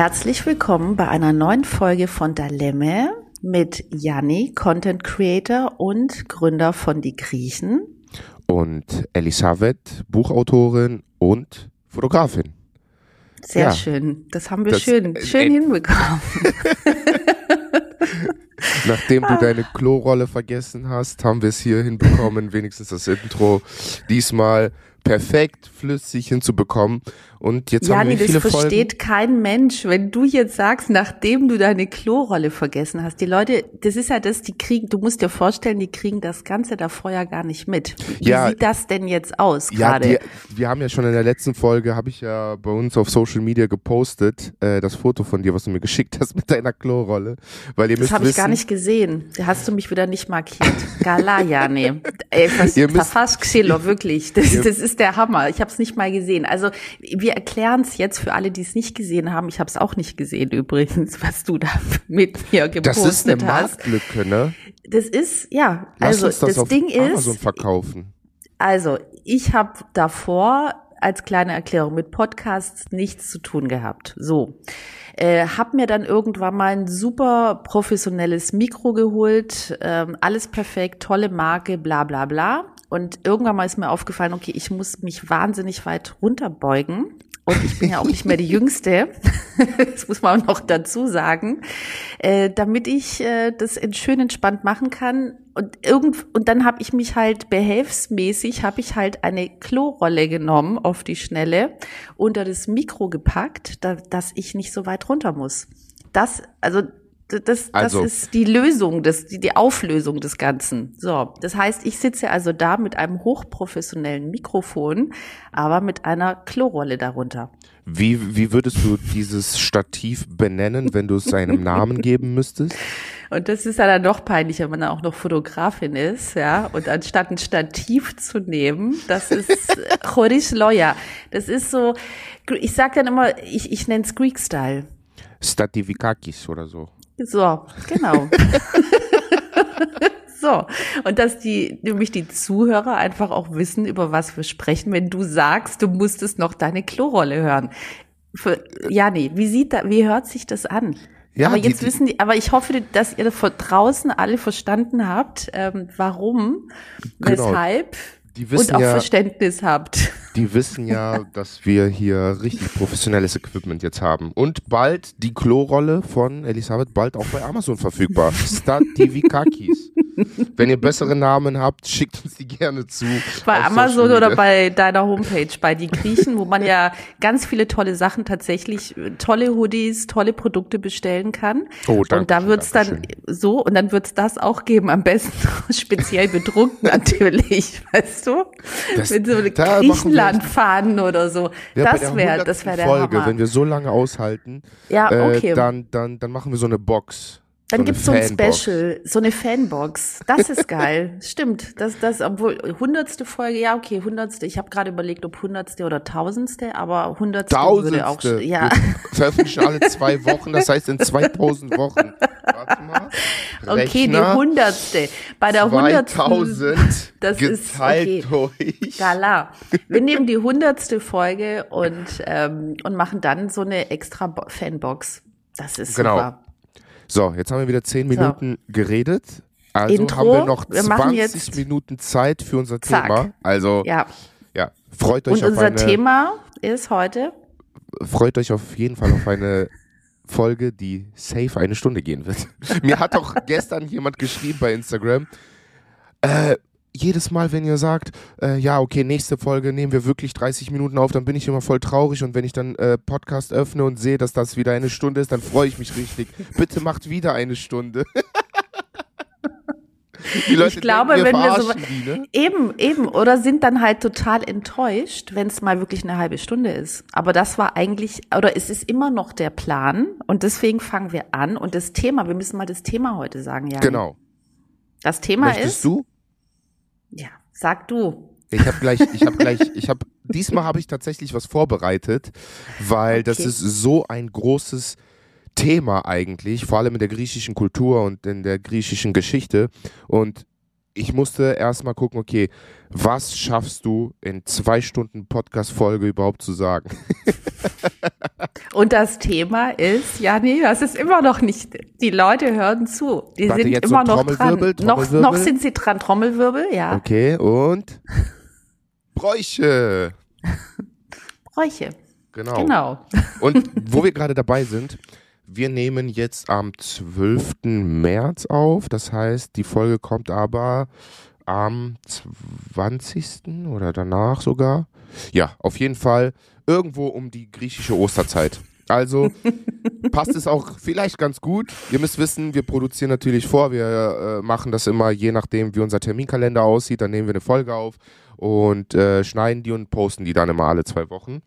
Herzlich willkommen bei einer neuen Folge von Dalemme mit Janni, Content Creator und Gründer von Die Griechen. Und Elisabeth, Buchautorin und Fotografin. Sehr ja. schön. Das haben wir das, schön, äh, schön äh, hinbekommen. Nachdem du deine Klorolle vergessen hast, haben wir es hier hinbekommen, wenigstens das Intro diesmal perfekt flüssig hinzubekommen. Und jetzt Jani, haben wir viele das versteht Folgen. kein Mensch, wenn du jetzt sagst, nachdem du deine Klorolle vergessen hast. Die Leute, das ist ja das, die kriegen, du musst dir vorstellen, die kriegen das Ganze davor ja gar nicht mit. Wie ja, sieht das denn jetzt aus gerade? Ja, wir haben ja schon in der letzten Folge, habe ich ja bei uns auf Social Media gepostet, äh, das Foto von dir, was du mir geschickt hast mit deiner Klorolle. Weil ihr das habe ich gar nicht gesehen. Da hast du mich wieder nicht markiert. Gala, Jani. Ey, was, fast Xelo, wirklich. Das, das ist der Hammer. Ich habe es nicht mal gesehen. Also wir wir erklären es jetzt für alle, die es nicht gesehen haben. Ich habe es auch nicht gesehen übrigens, was du da mit mir gepostet hast. Das ist eine Marktlücke, ne? Das ist, ja, Lass also das, das Ding Amazon ist. verkaufen. Also, ich habe davor als kleine Erklärung mit Podcasts nichts zu tun gehabt. So. Äh, hab mir dann irgendwann mal ein super professionelles Mikro geholt, ähm, alles perfekt, tolle Marke, bla bla bla. Und irgendwann mal ist mir aufgefallen, okay, ich muss mich wahnsinnig weit runterbeugen. Und ich bin ja auch nicht mehr die Jüngste, das muss man auch noch dazu sagen, äh, damit ich äh, das schön entspannt machen kann. Und, irgend, und dann habe ich mich halt behelfsmäßig, habe ich halt eine Klorolle genommen auf die Schnelle, unter das Mikro gepackt, da, dass ich nicht so weit runter muss. Das, also das, also, das ist die Lösung, das, die, die Auflösung des Ganzen. So, das heißt, ich sitze also da mit einem hochprofessionellen Mikrofon, aber mit einer Klorolle darunter. Wie, wie würdest du dieses Stativ benennen, wenn du es seinem Namen geben müsstest? Und das ist ja dann noch peinlich, wenn man dann auch noch Fotografin ist, ja. Und anstatt ein Stativ zu nehmen, das ist Choris Lawyer. Das ist so, ich sag dann immer, ich, ich nenne es Greek Style. Stativikakis oder so. So, genau. so. Und dass die, nämlich die Zuhörer einfach auch wissen, über was wir sprechen, wenn du sagst, du musstest noch deine Klorolle hören. Für, Jani, wie sieht da, wie hört sich das an? Ja, aber jetzt die, wissen die, aber ich hoffe, dass ihr von draußen alle verstanden habt, ähm, warum, genau. weshalb und auch ja, Verständnis habt. Die wissen ja, dass wir hier richtig professionelles Equipment jetzt haben. Und bald die Klorolle von Elisabeth bald auch bei Amazon verfügbar. Stativikakis. Wenn ihr bessere Namen habt, schickt uns die gerne zu. Bei Amazon oder bei deiner Homepage, bei die Griechen, wo man ja ganz viele tolle Sachen tatsächlich, tolle Hoodies, tolle Produkte bestellen kann. Oh, danke, und da wird's dann so, und dann wird's das auch geben, am besten speziell bedruckt natürlich, weißt du? Das, Mit so Griechenland-Fahnen oder so. Ja, das wäre das wäre der Folge, Hammer. Wenn wir so lange aushalten, ja, okay. Äh, dann, dann, dann machen wir so eine Box. Dann so gibt's so ein Special, so eine Fanbox. Das ist geil. Stimmt. Das, das, obwohl hundertste Folge, ja, okay, hundertste. Ich habe gerade überlegt, ob hundertste oder tausendste, aber hundertste würde auch ja. Wir veröffentlichen alle zwei Wochen, das heißt in 2000 Wochen. Warte mal. Rechner, okay, die hundertste. Bei der hundertsten. Das ist okay. durch. Gala. Wir nehmen die hundertste Folge und ähm, und machen dann so eine extra Fanbox. Das ist genau. super. So, jetzt haben wir wieder zehn Minuten so. geredet. Also Intro. haben wir noch 20 wir Minuten Zeit für unser Zack. Thema. Also ja. ja, freut euch Und auf unser eine, Thema ist heute? Freut euch auf jeden Fall auf eine Folge, die safe eine Stunde gehen wird. Mir hat auch gestern jemand geschrieben bei Instagram, äh, jedes Mal, wenn ihr sagt, äh, ja, okay, nächste Folge nehmen wir wirklich 30 Minuten auf, dann bin ich immer voll traurig und wenn ich dann äh, Podcast öffne und sehe, dass das wieder eine Stunde ist, dann freue ich mich richtig. Bitte macht wieder eine Stunde. Die Leute ich glaube, denken, wir wenn wir so die, ne? eben eben oder sind dann halt total enttäuscht, wenn es mal wirklich eine halbe Stunde ist. Aber das war eigentlich oder es ist immer noch der Plan und deswegen fangen wir an und das Thema, wir müssen mal das Thema heute sagen, ja. Genau. Das Thema Möchtest ist du? Ja, sag du. Ich habe gleich, ich habe gleich, ich habe diesmal habe ich tatsächlich was vorbereitet, weil okay. das ist so ein großes Thema eigentlich, vor allem in der griechischen Kultur und in der griechischen Geschichte. Und ich musste erstmal gucken, okay, was schaffst du in zwei Stunden Podcast-Folge überhaupt zu sagen? Und das Thema ist, ja, nee, das ist immer noch nicht, die Leute hören zu. Die Warte, sind immer so noch dran. Noch, noch sind sie dran, Trommelwirbel, ja. Okay, und Bräuche. Bräuche. Genau. Genau. Und wo wir gerade dabei sind, wir nehmen jetzt am 12. März auf. Das heißt, die Folge kommt aber am 20. oder danach sogar. Ja, auf jeden Fall irgendwo um die griechische Osterzeit. Also passt es auch vielleicht ganz gut. Ihr müsst wissen, wir produzieren natürlich vor. Wir äh, machen das immer je nachdem, wie unser Terminkalender aussieht. Dann nehmen wir eine Folge auf und äh, schneiden die und posten die dann immer alle zwei Wochen.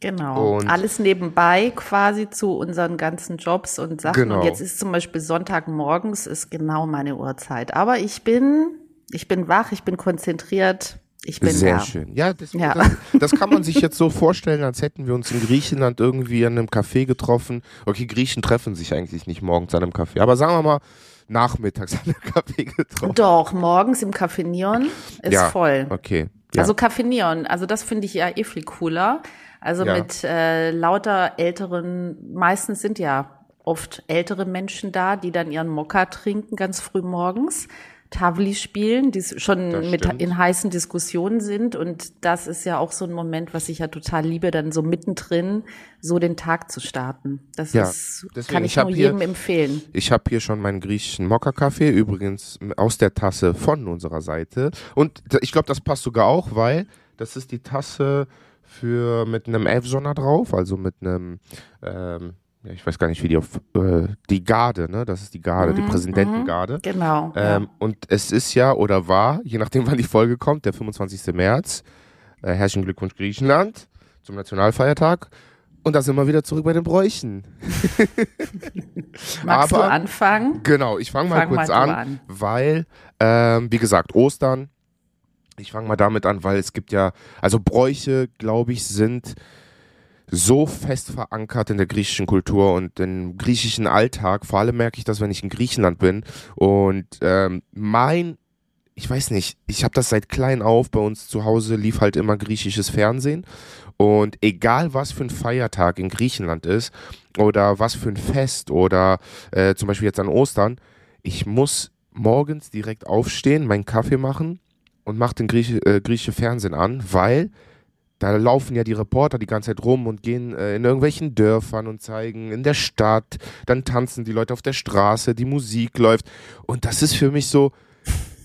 Genau. Und- Alles nebenbei quasi zu unseren ganzen Jobs und Sachen. Genau. Und jetzt ist zum Beispiel Sonntagmorgens ist genau meine Uhrzeit. Aber ich bin, ich bin wach, ich bin konzentriert, ich bin Sehr da. schön. Ja, das, Ja. Das, das kann man sich jetzt so vorstellen, als hätten wir uns in Griechenland irgendwie an einem Café getroffen. Okay, Griechen treffen sich eigentlich nicht morgens an einem Café, aber sagen wir mal nachmittags an einem Café getroffen. Doch, morgens im Café Neon ist Ja. voll. Okay. Ja. Also Café Neon, also das finde ich ja eh viel cooler. Also Ja. mit äh, lauter älteren, meistens sind ja oft ältere Menschen da, die dann ihren Mokka trinken ganz früh morgens, Tavli spielen, die schon mit in heißen Diskussionen sind und das ist ja auch so ein Moment, was ich ja total liebe, dann so mittendrin so den Tag zu starten. Das Ja, ist, deswegen, kann ich ich nur hier- jedem empfehlen. Ich habe hier schon meinen griechischen Mokka-Kaffee, übrigens aus der Tasse von unserer Seite. Und ich glaube, das passt sogar auch, weil das ist die Tasse für mit einem Evsonner drauf, also mit einem, ähm, ja, ich weiß gar nicht, wie die auf, äh, die Garde, ne? Das ist die Garde, die Präsidentengarde. Genau. Ähm, Und es ist ja oder war, je nachdem wann die Folge kommt, der 25. März. Äh, herzlichen Glückwunsch Griechenland zum Nationalfeiertag. Und da sind wir wieder zurück bei den Bräuchen. ja. Magst du aber- anfangen? Genau, ich fange mal Fang kurz mal du an, an. weil, ähm, wie gesagt, Ostern. Ich fange mal damit an, weil es gibt ja, also Bräuche, glaube ich, sind so fest verankert in der griechischen Kultur und im griechischen Alltag. Vor allem merke ich das, wenn ich in Griechenland bin. Und ähm, mein, ich weiß nicht, ich habe das seit klein auf. Bei uns zu Hause lief halt immer griechisches Fernsehen. Und egal was für ein Feiertag in Griechenland ist oder was für ein Fest oder äh, zum Beispiel jetzt an Ostern, ich muss morgens direkt aufstehen, meinen Kaffee machen und mache den Grieche, äh, griechische Fernsehen an, weil da laufen ja die Reporter die ganze Zeit rum und gehen äh, in irgendwelchen Dörfern und zeigen in der Stadt, dann tanzen die Leute auf der Straße, die Musik läuft. Und das ist für mich so,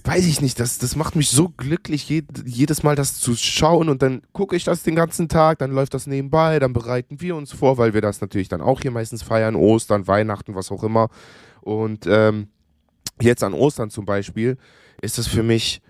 weiß ich nicht, das, das macht mich so glücklich, jed, jedes Mal das zu schauen und dann gucke ich das den ganzen Tag, dann läuft das nebenbei, dann bereiten wir uns vor, weil wir das natürlich dann auch hier meistens feiern, Ostern, Weihnachten, was auch immer. Und ähm, jetzt an Ostern zum Beispiel ist das für mich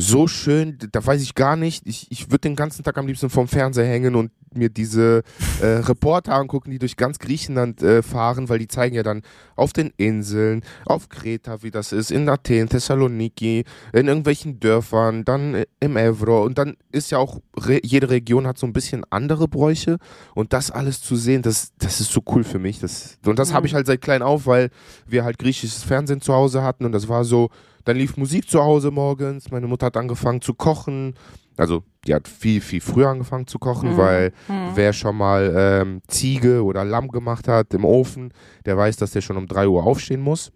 so schön, da weiß ich gar nicht. Ich, ich würde den ganzen Tag am liebsten vorm Fernseher hängen und mir diese äh, Reporter angucken, die durch ganz Griechenland äh, fahren, weil die zeigen ja dann auf den Inseln, auf Kreta, wie das ist, in Athen, Thessaloniki, in irgendwelchen Dörfern, dann äh, im Evro und dann ist ja auch, re jede Region hat so ein bisschen andere Bräuche und das alles zu sehen, das, das ist so cool für mich. Das, und das habe ich halt seit klein auf, weil wir halt griechisches Fernsehen zu Hause hatten und das war so, dann lief Musik zu Hause morgens. Meine Mutter hat angefangen zu kochen. Also, die hat viel, viel früher angefangen zu kochen, weil wer schon mal ähm, Ziege oder Lamm gemacht hat im Ofen, der weiß, dass der schon um 3 Uhr aufstehen muss.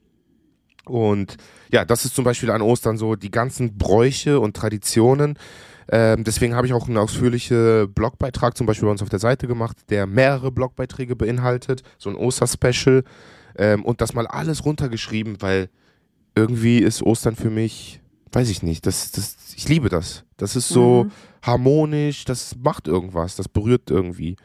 Und ja, das ist zum Beispiel an Ostern so die ganzen Bräuche und Traditionen. Ähm, deswegen habe ich auch einen ausführlichen Blogbeitrag zum Beispiel bei uns auf der Seite gemacht, der mehrere Blogbeiträge beinhaltet, so ein Osterspecial. Ähm, und das mal alles runtergeschrieben, weil irgendwie ist Ostern für mich, weiß ich nicht, das, das, ich liebe das. Das ist so harmonisch, das macht irgendwas, das berührt irgendwie.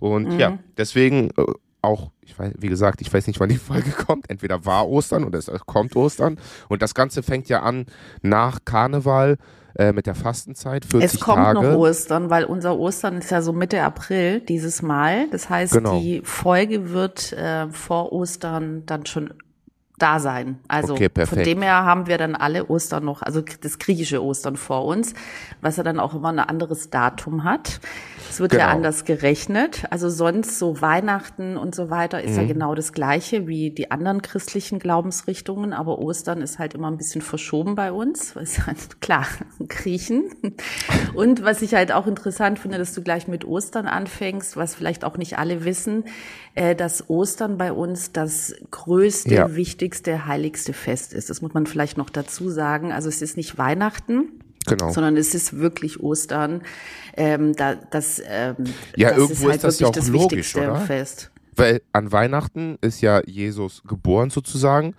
Und ja, deswegen äh, auch, ich weiß, wie gesagt, ich weiß nicht, wann die Folge kommt. Entweder war Ostern oder es kommt Ostern. Und das Ganze fängt ja an nach Karneval äh, mit der Fastenzeit, 40 Es kommt Tage. noch Ostern, weil unser Ostern ist ja so Mitte April dieses Mal. Das heißt, Genau. die Folge wird äh, vor Ostern dann schon da sein. Also Okay, von dem her haben wir dann alle Ostern noch, also das griechische Ostern vor uns, was ja dann auch immer ein anderes Datum hat. Es wird ja Genau. anders gerechnet. Also sonst so Weihnachten und so weiter ist Mhm. ja genau das gleiche wie die anderen christlichen Glaubensrichtungen, aber Ostern ist halt immer ein bisschen verschoben bei uns. Ist halt klar, Griechen. Und was ich halt auch interessant finde, dass du gleich mit Ostern anfängst, was vielleicht auch nicht alle wissen, äh, dass Ostern bei uns das größte, Ja. wichtigste, heiligste Fest ist. Das muss man vielleicht noch dazu sagen. Also es ist nicht Weihnachten, Genau. sondern es ist wirklich Ostern. Ähm, da, das, ähm, Ja, das irgendwo ist das ja auch logisch, wichtigste oder? Fest. Weil an Weihnachten ist ja Jesus geboren sozusagen.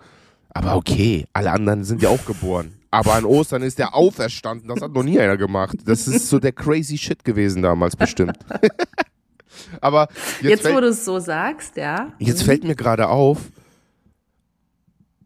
Aber okay, alle anderen sind ja auch geboren. Aber an Ostern ist er auferstanden. Das hat noch nie einer gemacht. Das ist so der crazy Shit gewesen damals bestimmt. Aber jetzt, Jetzt, wo du es so sagst, ja. jetzt fällt mir gerade auf,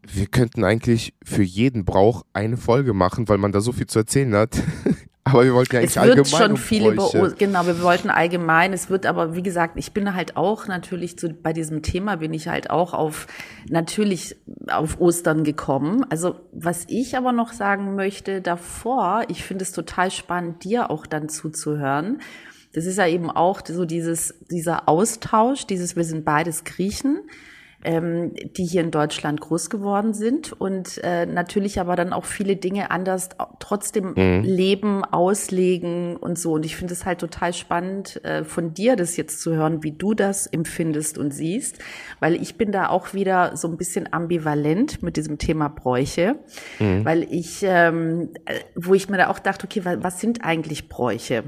wir könnten eigentlich für jeden Brauch eine Folge machen, weil man da so viel zu erzählen hat. Aber wir wollten ja eigentlich Es wird allgemein schon um viel über, Bräuche. O- genau, wir wollten allgemein, es wird aber, wie gesagt, ich bin halt auch natürlich zu, bei diesem Thema bin ich halt auch auf, natürlich auf Ostern gekommen. Also, was ich aber noch sagen möchte davor, ich finde es total spannend, dir auch dann zuzuhören. Das ist ja eben auch so dieses, dieser Austausch, dieses, wir sind beides Griechen ähm, die hier in Deutschland groß geworden sind und äh, natürlich aber dann auch viele Dinge anders trotzdem leben, auslegen und so. Und ich finde es halt total spannend, äh, von dir das jetzt zu hören, wie du das empfindest und siehst, weil ich bin da auch wieder so ein bisschen ambivalent mit diesem Thema Bräuche, weil ich, ähm, äh, wo ich mir da auch dachte, okay, wa- was sind eigentlich Bräuche?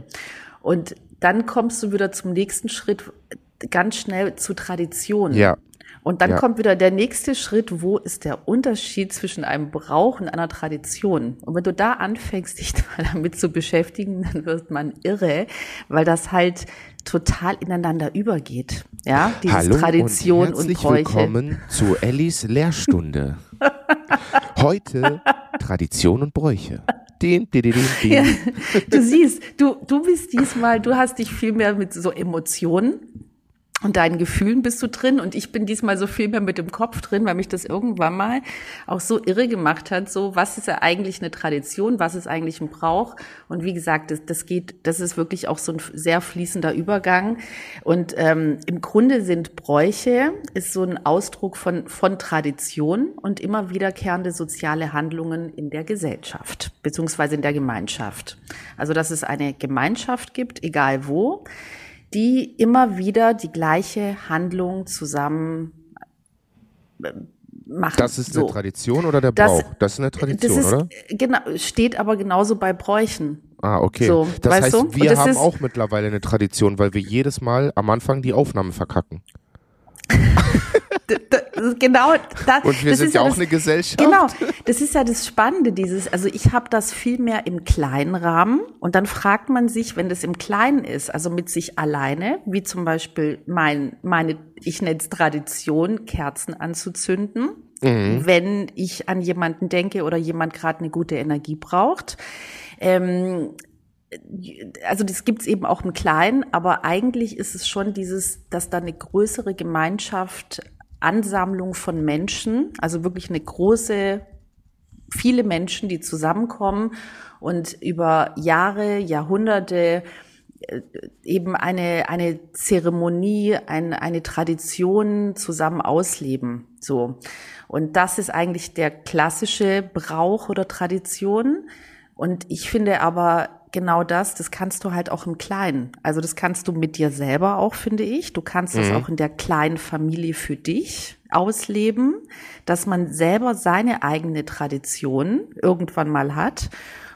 Und dann kommst du wieder zum nächsten Schritt ganz schnell zu Tradition. Ja. Und dann Ja. kommt wieder der nächste Schritt, wo ist der Unterschied zwischen einem Brauch und einer Tradition? Und wenn du da anfängst, dich damit zu beschäftigen, dann wird man irre, weil das halt total ineinander übergeht. Ja, Hallo Tradition und und, herzlich Bräuche. willkommen zu Ellis Lehrstunde. Heute Tradition und Bräuche. Din, din, din. Ja, du siehst, du, du bist diesmal, du hast dich viel mehr mit so Emotionen und deinen Gefühlen bist du drin. Und ich bin diesmal so viel mehr mit dem Kopf drin, weil mich das irgendwann mal auch so irre gemacht hat, so was ist ja eigentlich eine Tradition, was ist eigentlich ein Brauch? Und wie gesagt, das, das geht, das ist wirklich auch so ein sehr fließender Übergang. Und ähm, im Grunde sind Bräuche ist so ein Ausdruck von, von Tradition und immer wiederkehrende soziale Handlungen in der Gesellschaft beziehungsweise in der Gemeinschaft. Also dass es eine Gemeinschaft gibt, egal wo, die immer wieder die gleiche Handlung zusammen äh, machen. Das ist so. eine Tradition oder der Das- Brauch? Das ist eine Tradition, das ist, oder? Genau, steht aber genauso bei Bräuchen. Ah, okay. so, das heißt, du? Wir das haben auch mittlerweile eine Tradition, weil wir jedes Mal am Anfang die Aufnahme verkacken. Genau, da, Und wir das sind ist ja auch das, eine Gesellschaft. Genau, das ist ja das Spannende, dieses, also ich habe das viel mehr im kleinen Rahmen und dann fragt man sich, wenn das im Kleinen ist, also mit sich alleine, wie zum Beispiel mein, meine, ich nenne es Tradition, Kerzen anzuzünden, wenn ich an jemanden denke oder jemand gerade eine gute Energie braucht. Ähm, also das gibt's eben auch im Kleinen, aber eigentlich ist es schon dieses, dass da eine größere Gemeinschaft, Ansammlung von Menschen, also wirklich eine große, viele Menschen, die zusammenkommen und über Jahre, Jahrhunderte äh, eben eine, eine Zeremonie, ein, eine Tradition zusammen ausleben. So. Und das ist eigentlich der klassische Brauch oder Tradition. Und ich finde aber genau das, das kannst du halt auch im Kleinen. Also das kannst du mit dir selber auch, finde ich. Du kannst das auch in der kleinen Familie für dich ausleben, dass man selber seine eigene Tradition irgendwann mal hat.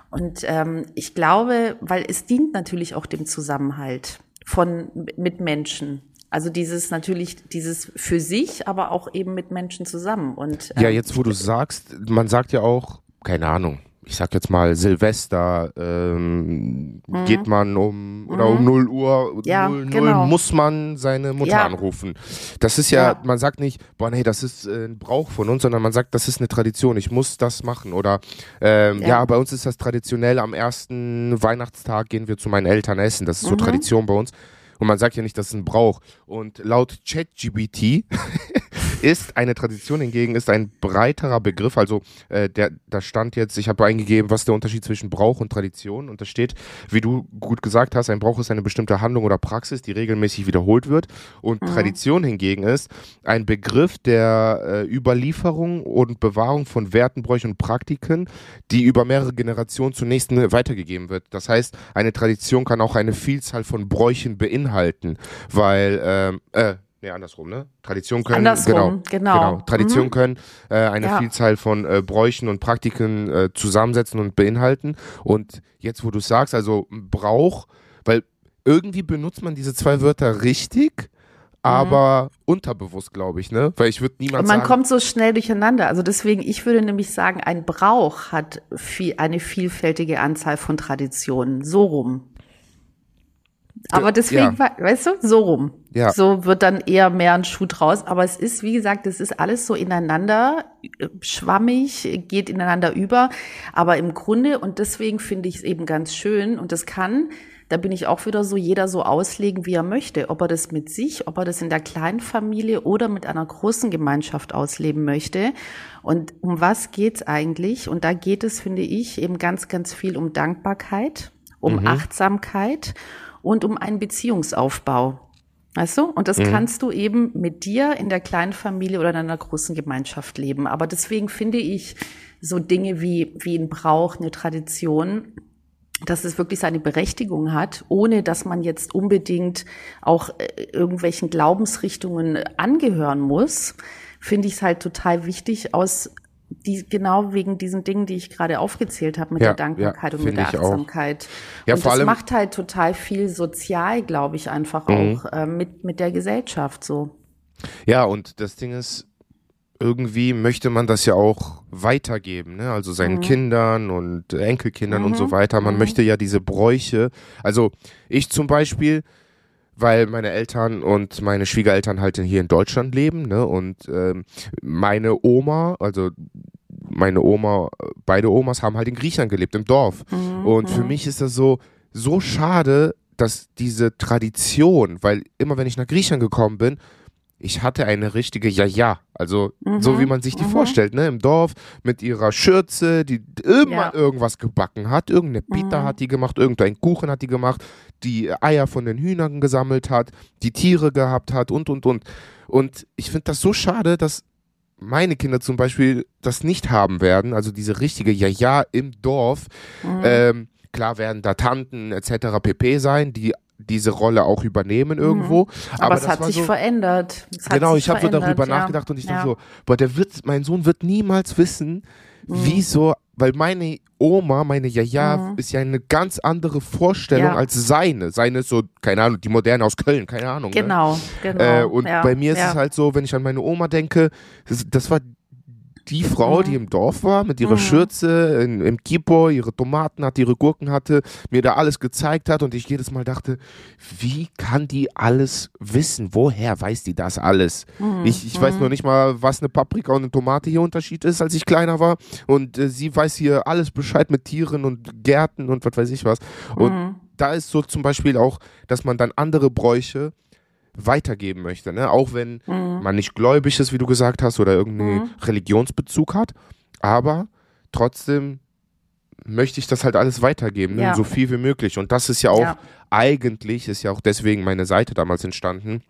Und ähm, ich glaube, weil es dient natürlich auch dem Zusammenhalt von mit Menschen. Also dieses natürlich dieses für sich, aber auch eben mit Menschen zusammen. Und ähm, Ja, jetzt wo du sagst, man sagt ja auch, keine Ahnung, ich sag jetzt mal Silvester, ähm, geht man um oder um 0 Uhr, Mhm. Ja, 0, 0 genau. muss man seine Mutter Ja. anrufen. Das ist ja, Ja. man sagt nicht, boah nee, das ist äh, ein Brauch von uns, sondern man sagt, das ist eine Tradition, ich muss das machen. Oder ähm, ja. Ja. bei uns ist das traditionell, am ersten Weihnachtstag gehen wir zu meinen Eltern essen. Das ist so Mhm. Tradition bei uns. Und man sagt ja nicht, das ist ein Brauch. Und laut ChatGBT ist eine Tradition hingegen ist ein breiterer Begriff. Also äh, der, da stand jetzt, ich habe eingegeben, was der Unterschied zwischen Brauch und Tradition und da steht, wie du gut gesagt hast, ein Brauch ist eine bestimmte Handlung oder Praxis, die regelmäßig wiederholt wird und mhm. Tradition hingegen ist ein Begriff der äh, Überlieferung und Bewahrung von Werten, Bräuchen und Praktiken, die über mehrere Generationen zunächst weitergegeben wird. Das heißt, eine Tradition kann auch eine Vielzahl von Bräuchen beinhalten, weil ähm, äh, Nee, andersrum, ne? Tradition können, andersrum, genau, genau. genau. Tradition mhm. können äh, eine ja. Vielzahl von äh, Bräuchen und Praktiken äh, zusammensetzen und beinhalten. Und jetzt, wo du sagst, also Brauch, weil irgendwie benutzt man diese zwei Wörter richtig, aber mhm. unterbewusst, glaube ich, ne? Weil ich würde niemand Und man sagen, kommt so schnell durcheinander. Also deswegen, ich würde nämlich sagen, ein Brauch hat viel, eine vielfältige Anzahl von Traditionen. So rum. Aber deswegen, ja. weißt du, so rum. Ja. So wird dann eher mehr ein Schuh draus. Aber es ist, wie gesagt, es ist alles so ineinander schwammig, geht ineinander über. Aber im Grunde, und deswegen finde ich es eben ganz schön, und das kann, da bin ich auch wieder so, jeder so auslegen, wie er möchte. Ob er das mit sich, ob er das in der kleinen Familie oder mit einer großen Gemeinschaft ausleben möchte. Und um was geht's eigentlich? Und da geht es, finde ich, eben ganz, ganz viel um Dankbarkeit, um mhm. Achtsamkeit und um einen Beziehungsaufbau. Weißt du? Und das mhm. kannst du eben mit dir in der kleinen Familie oder in einer großen Gemeinschaft leben. Aber deswegen finde ich so Dinge wie, wie ein Brauch, eine Tradition, dass es wirklich seine Berechtigung hat, ohne dass man jetzt unbedingt auch äh, irgendwelchen Glaubensrichtungen angehören muss, finde ich es halt total wichtig aus die, genau wegen diesen Dingen, die ich gerade aufgezählt habe, mit ja, der Dankbarkeit ja, und mit der Achtsamkeit. Ja, und das macht halt total viel sozial, glaube ich, einfach mhm. auch äh, mit, mit der Gesellschaft so. Ja, und das Ding ist, irgendwie möchte man das ja auch weitergeben, ne? also seinen mhm. Kindern und Enkelkindern mhm. und so mhm. weiter. Man mhm. möchte ja diese Bräuche, also ich zum Beispiel, weil meine Eltern und meine Schwiegereltern halt hier in Deutschland leben, ne? Und ähm, meine Oma, also meine Oma, beide Omas haben halt in Griechenland gelebt, im Dorf. Mhm, und für mhm. mich ist das so, so schade, dass diese Tradition, weil immer wenn ich nach Griechenland gekommen bin, ich hatte eine richtige Ja-Ja. Also mhm, so wie man sich die mhm. vorstellt, ne? Im Dorf mit ihrer Schürze, die immer ja. irgendwas gebacken hat, irgendeine Pita mhm. hat die gemacht, irgendein Kuchen hat die gemacht, die Eier von den Hühnern gesammelt hat, die Tiere gehabt hat und und und. Und ich finde das so schade, dass meine Kinder zum Beispiel das nicht haben werden, also diese richtige Ja-Ja im Dorf. Mhm. Ähm, klar werden da Tanten etc. pp sein, die diese Rolle auch übernehmen irgendwo. Mhm. Aber, Aber es hat sich so, verändert. Hat genau, sich ich habe so darüber ja. nachgedacht und ich ja. dachte so, boah, der wird, mein Sohn wird niemals wissen, mhm. wieso, weil meine Oma, meine Jaja, mhm. ist ja eine ganz andere Vorstellung ja. als seine. Seine ist so, keine Ahnung, die Moderne aus Köln, keine Ahnung. Ne? Genau, ne? genau. Äh, und bei mir ist es halt so, wenn ich an meine Oma denke, das, das war die Frau, mhm. die im Dorf war, mit ihrer mhm. Schürze, in, im Kipo, ihre Tomaten hatte, ihre Gurken hatte, mir da alles gezeigt hat und ich jedes Mal dachte, wie kann die alles wissen? Woher weiß die das alles? Mhm. Ich, ich weiß noch mhm. nicht mal, was eine Paprika und eine Tomate hier Unterschied ist, als ich kleiner war. Und äh, sie weiß hier alles Bescheid mit Tieren und Gärten und was weiß ich was. Und mhm. da ist so zum Beispiel auch, dass man dann andere Bräuche weitergeben möchte. Ne? Auch wenn mhm. man nicht gläubig ist, wie du gesagt hast, oder irgendeinen mhm. Religionsbezug hat. Aber trotzdem möchte ich das halt alles weitergeben, ne? ja. so viel wie möglich. Und das ist ja auch ja. eigentlich, ist ja auch deswegen meine Seite damals entstanden,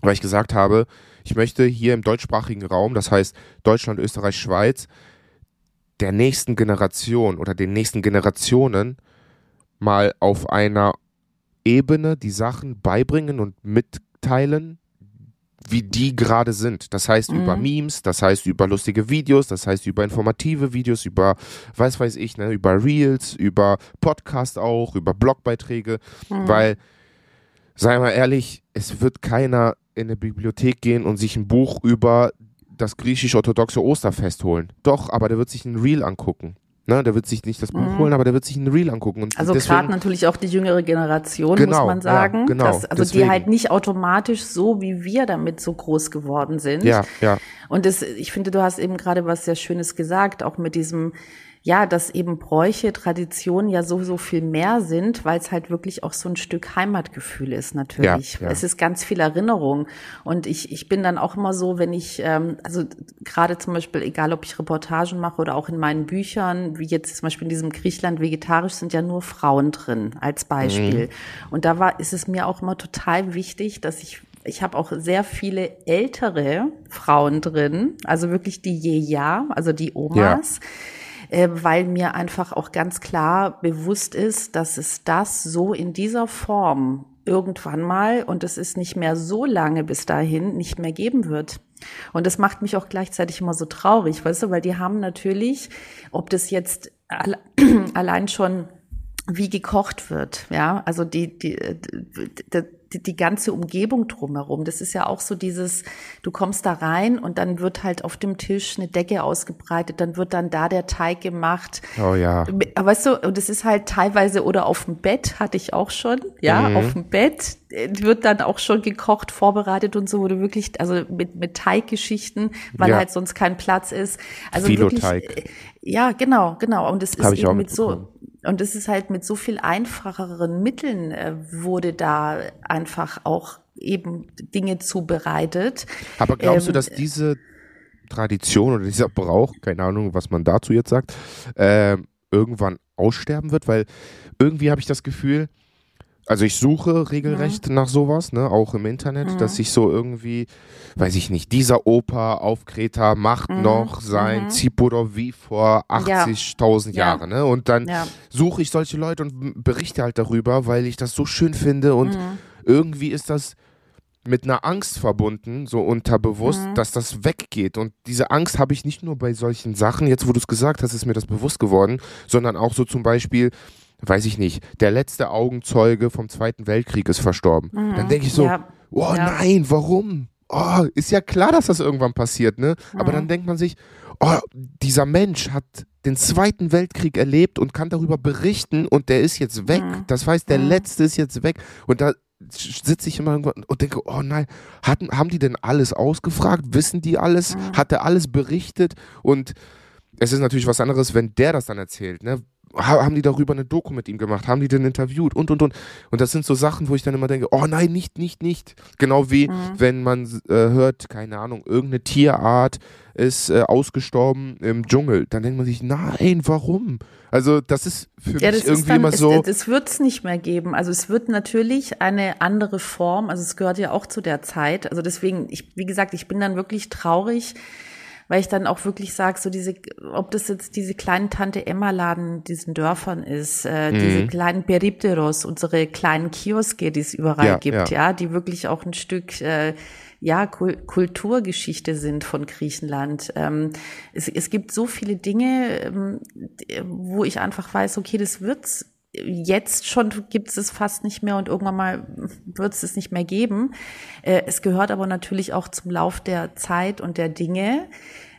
weil ich gesagt habe, ich möchte hier im deutschsprachigen Raum, das heißt Deutschland, Österreich, Schweiz, der nächsten Generation oder den nächsten Generationen mal auf einer Ebene die Sachen beibringen und mitteilen, wie die gerade sind. Das heißt mhm. über Memes, das heißt über lustige Videos, das heißt über informative Videos, über, weiß weiß ich, ne, über Reels, über Podcast auch, über Blogbeiträge, mhm. weil, sei mal ehrlich, es wird keiner in eine Bibliothek gehen und sich ein Buch über das griechisch-orthodoxe Osterfest holen. Doch, aber der wird sich ein Reel angucken. Ne, der wird sich nicht das Buch mhm. holen, aber der wird sich ein Reel angucken. Und also gerade natürlich auch die jüngere Generation, genau, muss man sagen. Ja, genau, dass, also deswegen. die halt nicht automatisch so wie wir damit so groß geworden sind. Ja, ja. Und das, ich finde, du hast eben gerade was sehr Schönes gesagt, auch mit diesem, ja, dass eben Bräuche, Traditionen ja so, so viel mehr sind, weil es halt wirklich auch so ein Stück Heimatgefühl ist natürlich. Ja, ja. Es ist ganz viel Erinnerung. Und ich, ich bin dann auch immer so, wenn ich, ähm, also gerade zum Beispiel, egal ob ich Reportagen mache oder auch in meinen Büchern, wie jetzt zum Beispiel in diesem Griechenland vegetarisch, sind ja nur Frauen drin als Beispiel. Mhm. Und da war, ist es mir auch immer total wichtig, dass ich ich habe auch sehr viele ältere Frauen drin, also wirklich die Jeja, also die Omas. Ja äh, weil mir einfach auch ganz klar bewusst ist, dass es das so in dieser Form irgendwann mal, und es ist nicht mehr so lange bis dahin, nicht mehr geben wird. Und das macht mich auch gleichzeitig immer so traurig, weißt du, weil die haben natürlich, ob das jetzt allein schon wie gekocht wird, ja, also die, die, die, die, die ganze Umgebung drumherum. Das ist ja auch so dieses, du kommst da rein und dann wird halt auf dem Tisch eine Decke ausgebreitet, dann wird dann da der Teig gemacht. Oh ja. Weißt du, und es ist halt teilweise oder auf dem Bett hatte ich auch schon, ja, mhm. auf dem Bett äh, wird dann auch schon gekocht, vorbereitet und so, du wirklich, also mit, mit Teiggeschichten, weil ja. halt sonst kein Platz ist. Also Filoteig. wirklich, äh, ja, genau, genau. Und es ist eben mit so, und es ist halt mit so viel einfacheren Mitteln äh, wurde da einfach auch eben Dinge zubereitet. Aber glaubst ähm, du, dass diese Tradition oder dieser Brauch, keine Ahnung, was man dazu jetzt sagt, äh, irgendwann aussterben wird? Weil irgendwie habe ich das Gefühl, also ich suche regelrecht mhm. nach sowas, ne, auch im Internet, mhm. dass ich so irgendwie, weiß ich nicht, dieser Opa auf Kreta macht mhm. noch sein mhm. Wie vor 80.000 ja. Jahren, ne? Und dann ja. suche ich solche Leute und berichte halt darüber, weil ich das so schön finde und mhm. irgendwie ist das mit einer Angst verbunden, so unterbewusst, mhm. dass das weggeht. Und diese Angst habe ich nicht nur bei solchen Sachen, jetzt wo du es gesagt hast, ist mir das bewusst geworden, sondern auch so zum Beispiel, weiß ich nicht, der letzte Augenzeuge vom Zweiten Weltkrieg ist verstorben. Mhm. Dann denke ich so, ja. oh ja. nein, warum? Oh, ist ja klar, dass das irgendwann passiert, ne? Mhm. Aber dann denkt man sich, oh, dieser Mensch hat den Zweiten Weltkrieg erlebt und kann darüber berichten und der ist jetzt weg. Mhm. Das heißt, der mhm. letzte ist jetzt weg. Und da sitze ich immer irgendwann und denke, oh nein, hatten, haben die denn alles ausgefragt? Wissen die alles? Mhm. Hat er alles berichtet? Und es ist natürlich was anderes, wenn der das dann erzählt, ne? Haben die darüber eine Doku mit ihm gemacht, haben die den interviewt und und und. Und das sind so Sachen, wo ich dann immer denke, oh nein, nicht, nicht, nicht. Genau wie mhm. wenn man äh, hört, keine Ahnung, irgendeine Tierart ist äh, ausgestorben im Dschungel. Dann denkt man sich, nein, warum? Also das ist für ja, mich irgendwie dann, immer so. Es, wird es nicht mehr geben. Also es wird natürlich eine andere Form. Also es gehört ja auch zu der Zeit. Also deswegen, ich, wie gesagt, ich bin dann wirklich traurig weil ich dann auch wirklich sage, so diese, ob das jetzt diese kleinen Tante Emma-Laden in diesen Dörfern ist, äh, mhm. diese kleinen Peripteros, unsere kleinen Kioske, die es überall ja, gibt, ja. ja. die wirklich auch ein Stück äh, ja, Kulturgeschichte sind von Griechenland. Ähm, es, es gibt so viele Dinge, ähm, wo ich einfach weiß, okay, das wird's jetzt schon gibt es fast nicht mehr und irgendwann mal wird es es nicht mehr geben. Äh, es gehört aber natürlich auch zum Lauf der Zeit und der Dinge,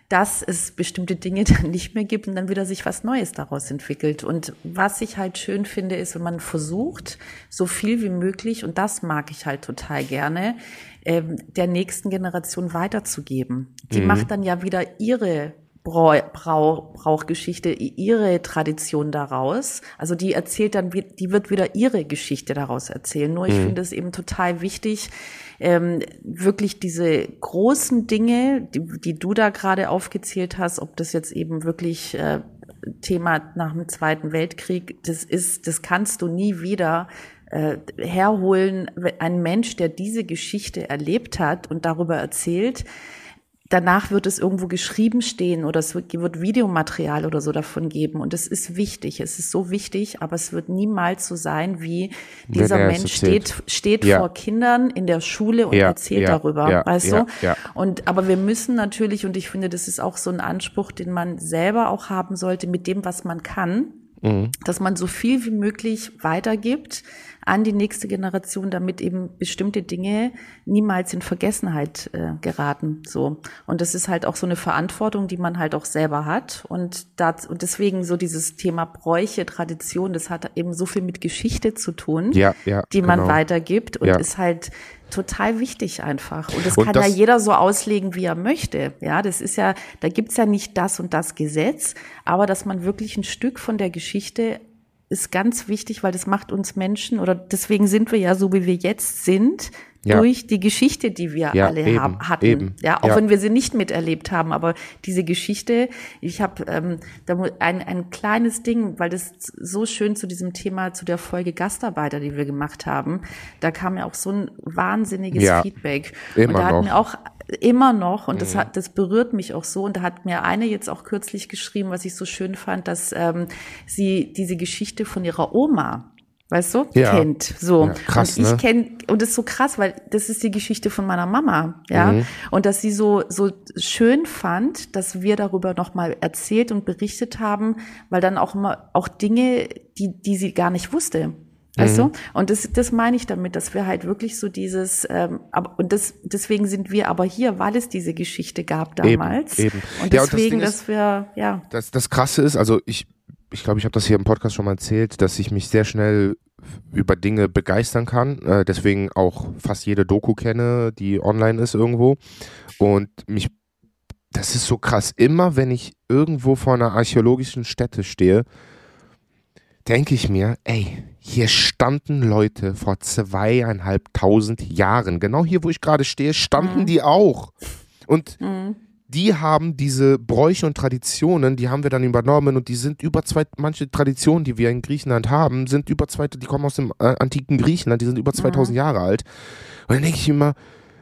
dass es bestimmte Dinge dann nicht mehr gibt und dann wieder sich was Neues daraus entwickelt. Und was ich halt schön finde, ist, wenn man versucht, so viel wie möglich, und das mag ich halt total gerne, ähm, der nächsten Generation weiterzugeben. Die mhm. macht dann ja wieder ihre Brau Brau Brauchgeschichte, ihre Tradition daraus. Also die erzählt dann, die wird wieder ihre Geschichte daraus erzählen. Nur ich mhm. finde es eben total wichtig, ähm, wirklich diese großen Dinge, die, die du da gerade aufgezählt hast, ob das jetzt eben wirklich äh, Thema nach dem Zweiten Weltkrieg, das ist, das kannst du nie wieder äh, herholen. Ein Mensch, der diese Geschichte erlebt hat und darüber erzählt, danach wird es irgendwo geschrieben stehen oder es wird, Videomaterial oder so davon geben. Und es ist wichtig, es ist so wichtig, aber es wird niemals so sein, wie dieser Mensch steht, steht ja. vor Kindern in der Schule und ja, erzählt ja, darüber, weißt du? Und, aber wir müssen natürlich, und ich finde, das ist auch so ein Anspruch, den man selber auch haben sollte, mit dem, was man kann, mhm. dass man so viel wie möglich weitergibt, an die nächste Generation, damit eben bestimmte Dinge niemals in Vergessenheit äh, geraten. So und das ist halt auch so eine Verantwortung, die man halt auch selber hat und das, und deswegen so dieses Thema Bräuche, Tradition, das hat eben so viel mit Geschichte zu tun, ja, ja, die man genau. weitergibt und ja. ist halt total wichtig einfach. Und das Und kann das- ja jeder so auslegen, wie er möchte. Ja, das ist ja, da gibt's ja nicht das und das Gesetz, aber dass man wirklich ein Stück von der Geschichte ist ganz wichtig, weil das macht uns Menschen oder deswegen sind wir ja so, wie wir jetzt sind, Ja. durch die Geschichte, die wir Ja, alle eben, haben, hatten. eben. Ja, auch Ja. wenn wir sie nicht miterlebt haben, aber diese Geschichte, ich habe ähm, da ein, ein kleines Ding, weil das so schön zu diesem Thema, zu der Folge Gastarbeiter, die wir gemacht haben, da kam ja auch so ein wahnsinniges Feedback. immer und da hat noch. Auch immer noch, und das hat, das berührt mich auch so, und da hat mir eine jetzt auch kürzlich geschrieben, was ich so schön fand, dass ähm, sie diese Geschichte von ihrer Oma Weißt du? Ja. Kennt. So. Ja, krass, und ich ne? kenne, und das ist so krass, weil das ist die Geschichte von meiner Mama, ja. Mhm. Und dass sie so, so schön fand, dass wir darüber nochmal erzählt und berichtet haben, weil dann auch immer, auch Dinge, die, die sie gar nicht wusste. Weißt Mhm. du? Und das, das meine ich damit, dass wir halt wirklich so dieses, ähm, aber, und das, deswegen sind wir aber hier, weil es diese Geschichte gab Eben, damals. eben. Und Ja, und das deswegen, Ding ist- dass wir, ja. Das, das Krasse ist, also ich, ich glaube, ich habe das hier im Podcast schon mal erzählt, dass ich mich sehr schnell über Dinge begeistern kann. Äh, deswegen auch fast jede Doku kenne, die online ist irgendwo. Und mich, das ist so krass. Immer wenn ich irgendwo vor einer archäologischen Stätte stehe, denke ich mir, ey, hier standen Leute vor zweieinhalbtausend Jahren. Genau hier, wo ich gerade stehe, standen Mhm. die auch. Und Mhm. die haben diese Bräuche und Traditionen, die haben wir dann übernommen und die sind über zwei, manche Traditionen, die wir in Griechenland haben, sind über zwei, die kommen aus dem äh, antiken Griechenland, die sind über 2000 Jahre alt. Und dann denke ich immer,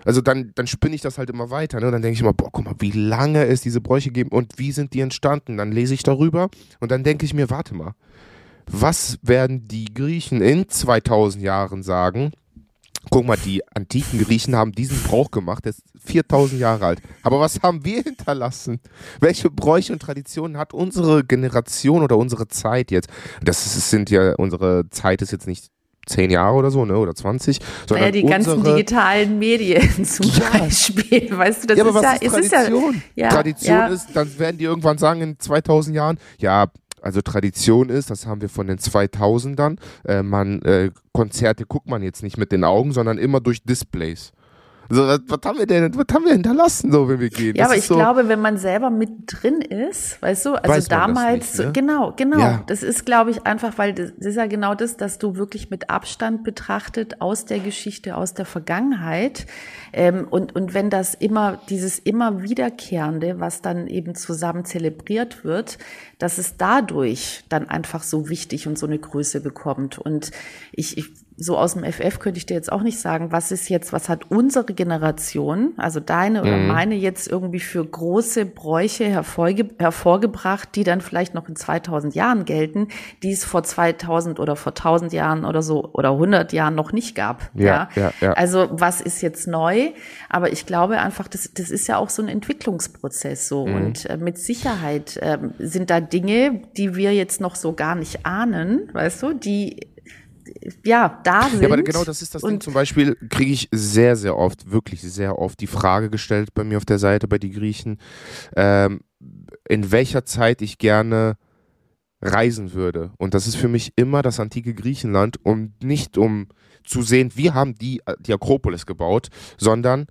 also dann, dann spinne ich das halt immer weiter, ne? Und dann denke ich immer, boah, guck mal, wie lange es diese Bräuche geben und wie sind die entstanden? Dann lese ich darüber und dann denke ich mir, warte mal, was werden die Griechen in 2000 Jahren sagen? Guck mal, die antiken Griechen haben diesen Brauch gemacht, der ist 4000 Jahre alt. Aber was haben wir hinterlassen? Welche Bräuche und Traditionen hat unsere Generation oder unsere Zeit jetzt? Das ist, sind ja, unsere Zeit ist jetzt nicht 10 Jahre oder so, ne, oder 20, sondern Naja, die ganzen unsere, digitalen Medien zum Ja. Beispiel, weißt du, das ja, ist ja, ist es ist ja, Tradition? ja, Tradition ja. ist, dann werden die irgendwann sagen in 2000 Jahren, ja, also Tradition ist, das haben wir von den 2000ern, äh, man, äh, Konzerte guckt man jetzt nicht mit den Augen, sondern immer durch Displays. So, was, was haben wir denn, was haben wir hinterlassen, so, wenn wir gehen? Ja, Das aber ich so, glaube, wenn man selber mit drin ist, weißt du, also Weiß damals, nicht, ne? genau, genau, Ja. das ist, glaube ich, einfach, weil das, das ist ja genau das, dass du wirklich mit Abstand betrachtet aus der Geschichte, aus der Vergangenheit ähm, und und wenn das immer dieses immer wiederkehrende, was dann eben zusammen zelebriert wird, dass es dadurch dann einfach so wichtig und so eine Größe bekommt und ich, ich so aus dem FF könnte ich dir jetzt auch nicht sagen, was ist jetzt, was hat unsere Generation, also deine oder Mhm. meine jetzt irgendwie für große Bräuche hervorge hervorgebracht, die dann vielleicht noch in 2000 Jahren gelten, die es vor 2000 oder vor 1000 Jahren oder so oder 100 Jahren noch nicht gab. Ja, ja, ja. Also was ist jetzt neu? Aber ich glaube einfach, das, das ist ja auch so ein Entwicklungsprozess so Mhm. und äh, mit Sicherheit ähm, sind da Dinge, die wir jetzt noch so gar nicht ahnen, weißt du, die ja da sind. Ja, aber genau das ist das Ding. Zum Beispiel kriege ich sehr, sehr oft, wirklich sehr oft die Frage gestellt bei mir auf der Seite, bei die Griechen, ähm, in welcher Zeit ich gerne reisen würde. Und das ist für mich immer das antike Griechenland und nicht um zu sehen, wir haben die, die Akropolis gebaut, sondern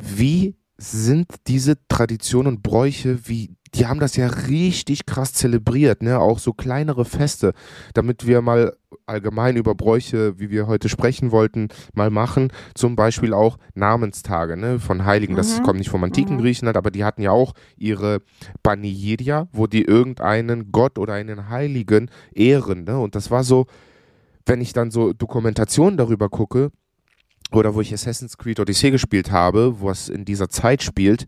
wie sind diese Traditionen und Bräuche, wie, die haben das ja richtig krass zelebriert, ne? Auch so kleinere Feste, damit wir mal allgemein über Bräuche, wie wir heute sprechen wollten, mal machen. Zum Beispiel auch Namenstage, ne? Von Heiligen. Das Mhm. kommt nicht vom antiken Mhm. Griechenland, aber die hatten ja auch ihre Panieria, wo die irgendeinen Gott oder einen Heiligen ehren, ne? Und das war so, wenn ich dann so Dokumentationen darüber gucke, oder wo ich Assassin's Creed Odyssey gespielt habe, wo es in dieser Zeit spielt,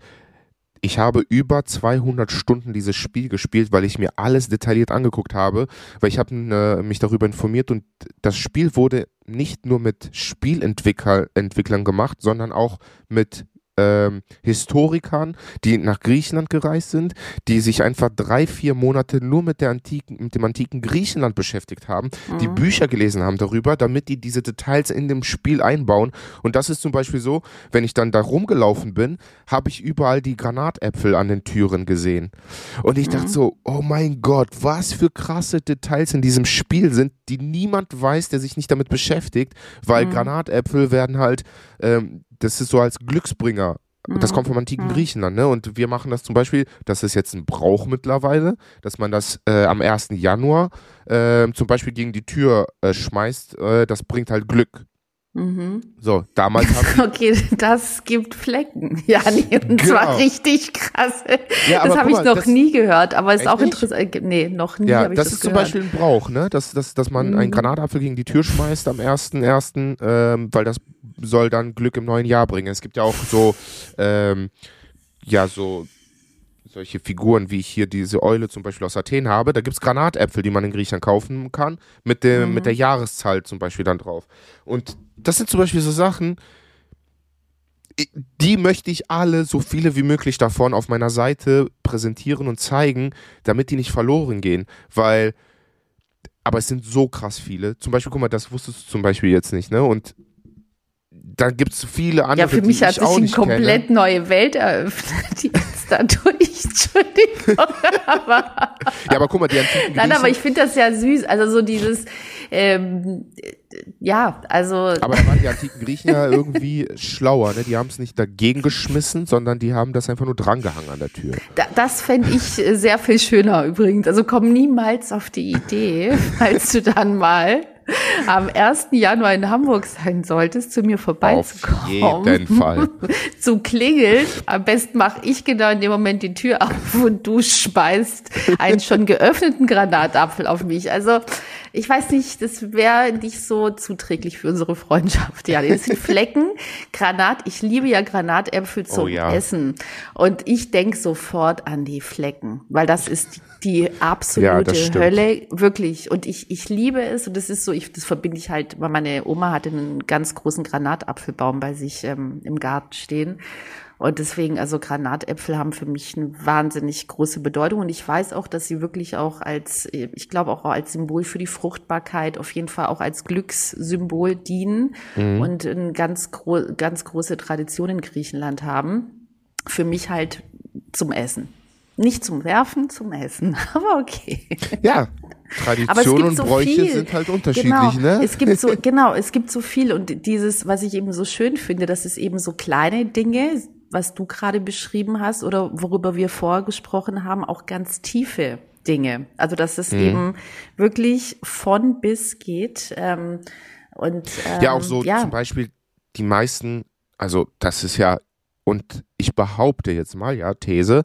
ich habe über 200 Stunden dieses Spiel gespielt, weil ich mir alles detailliert angeguckt habe, weil ich habe äh, mich darüber informiert und das Spiel wurde nicht nur mit Spielentwicklern Entwicklern gemacht, sondern auch mit ähm, Historikern, die nach Griechenland gereist sind, die sich einfach drei, vier Monate nur mit, der antiken, mit dem antiken Griechenland beschäftigt haben, mhm. die Bücher gelesen haben darüber, damit die diese Details in dem Spiel einbauen. Und das ist zum Beispiel so, wenn ich dann da rumgelaufen bin, habe ich überall die Granatäpfel an den Türen gesehen. Und ich mhm. dachte so, oh mein Gott, was für krasse Details in diesem Spiel sind, die niemand weiß, der sich nicht damit beschäftigt, weil mhm. Granatäpfel werden halt ähm, das ist so als Glücksbringer. Das mhm. kommt vom antiken mhm. Griechenland, ne? Und wir machen das zum Beispiel, das ist jetzt ein Brauch mittlerweile, dass man das äh, am 1. Januar äh, zum Beispiel gegen die Tür äh, schmeißt. Äh, das bringt halt Glück. Mhm. So, damals haben Okay, das gibt Flecken. Ja, nee, und genau. zwar richtig krass. Ja, das habe ich noch nie gehört, aber ist auch interessant. Nee, noch nie ja, das, das ist gehört. zum Beispiel ein Brauch, ne? Dass, dass, dass man mhm. einen Granatapfel gegen die Tür schmeißt am 1.1., ähm, weil das soll dann Glück im neuen Jahr bringen. Es gibt ja auch so, ähm, ja, so solche Figuren, wie ich hier diese Eule zum Beispiel aus Athen habe, da gibt es Granatäpfel, die man in Griechenland kaufen kann, mit, dem, mhm. mit der Jahreszahl zum Beispiel dann drauf. Und das sind zum Beispiel so Sachen, die möchte ich alle, so viele wie möglich davon auf meiner Seite präsentieren und zeigen, damit die nicht verloren gehen. Weil, aber es sind so krass viele. Zum Beispiel, guck mal, das wusstest du zum Beispiel jetzt nicht, ne? Und dann gibt es viele andere. Ja, für mich hat sich eine komplett kenne. neue Welt eröffnet jetzt dadurch. Entschuldigung. aber ja, aber guck mal, die antiken Nein, aber ich finde das ja süß. Also so dieses, ähm, ja, also. Aber da waren die antiken Griechen ja irgendwie schlauer, ne? Die haben es nicht dagegen geschmissen, sondern die haben das einfach nur drangehangen an der Tür. Da, das fände ich sehr viel schöner übrigens. Also komm niemals auf die Idee, falls du dann mal am 1. Januar in Hamburg sein solltest, zu mir vorbeizukommen. Auf jeden Fall. zu klingeln. Am besten mache ich genau in dem Moment die Tür auf und du speist einen schon geöffneten Granatapfel auf mich. Also ich weiß nicht, das wäre nicht so zuträglich für unsere Freundschaft. Ja, das sind Flecken. Granat, ich liebe ja Granatäpfel zum oh ja. Essen. Und ich denke sofort an die Flecken, weil das ist die, die absolute ja, Hölle, wirklich. Und ich, ich liebe es und das ist so, ich, das verbinde ich halt, weil meine Oma hatte einen ganz großen Granatapfelbaum bei sich ähm, im Garten stehen. Und deswegen, also Granatäpfel haben für mich eine wahnsinnig große Bedeutung. Und ich weiß auch, dass sie wirklich auch als, ich glaube auch als Symbol für die Fruchtbarkeit, auf jeden Fall auch als Glückssymbol dienen mhm. und eine ganz, gro ganz große Tradition in Griechenland haben. Für mich halt zum Essen. Nicht zum Werfen, zum Essen. Aber okay. Ja, Tradition und so Bräuche viel. sind halt unterschiedlich, genau, ne? Es gibt so, genau, es gibt so viel und dieses, was ich eben so schön finde, dass es eben so kleine Dinge, was du gerade beschrieben hast oder worüber wir vorgesprochen haben, auch ganz tiefe Dinge. Also dass es mhm. eben wirklich von bis geht. Ähm, und ähm, ja, auch so ja. zum Beispiel die meisten, also das ist ja, und ich behaupte jetzt mal, ja, These,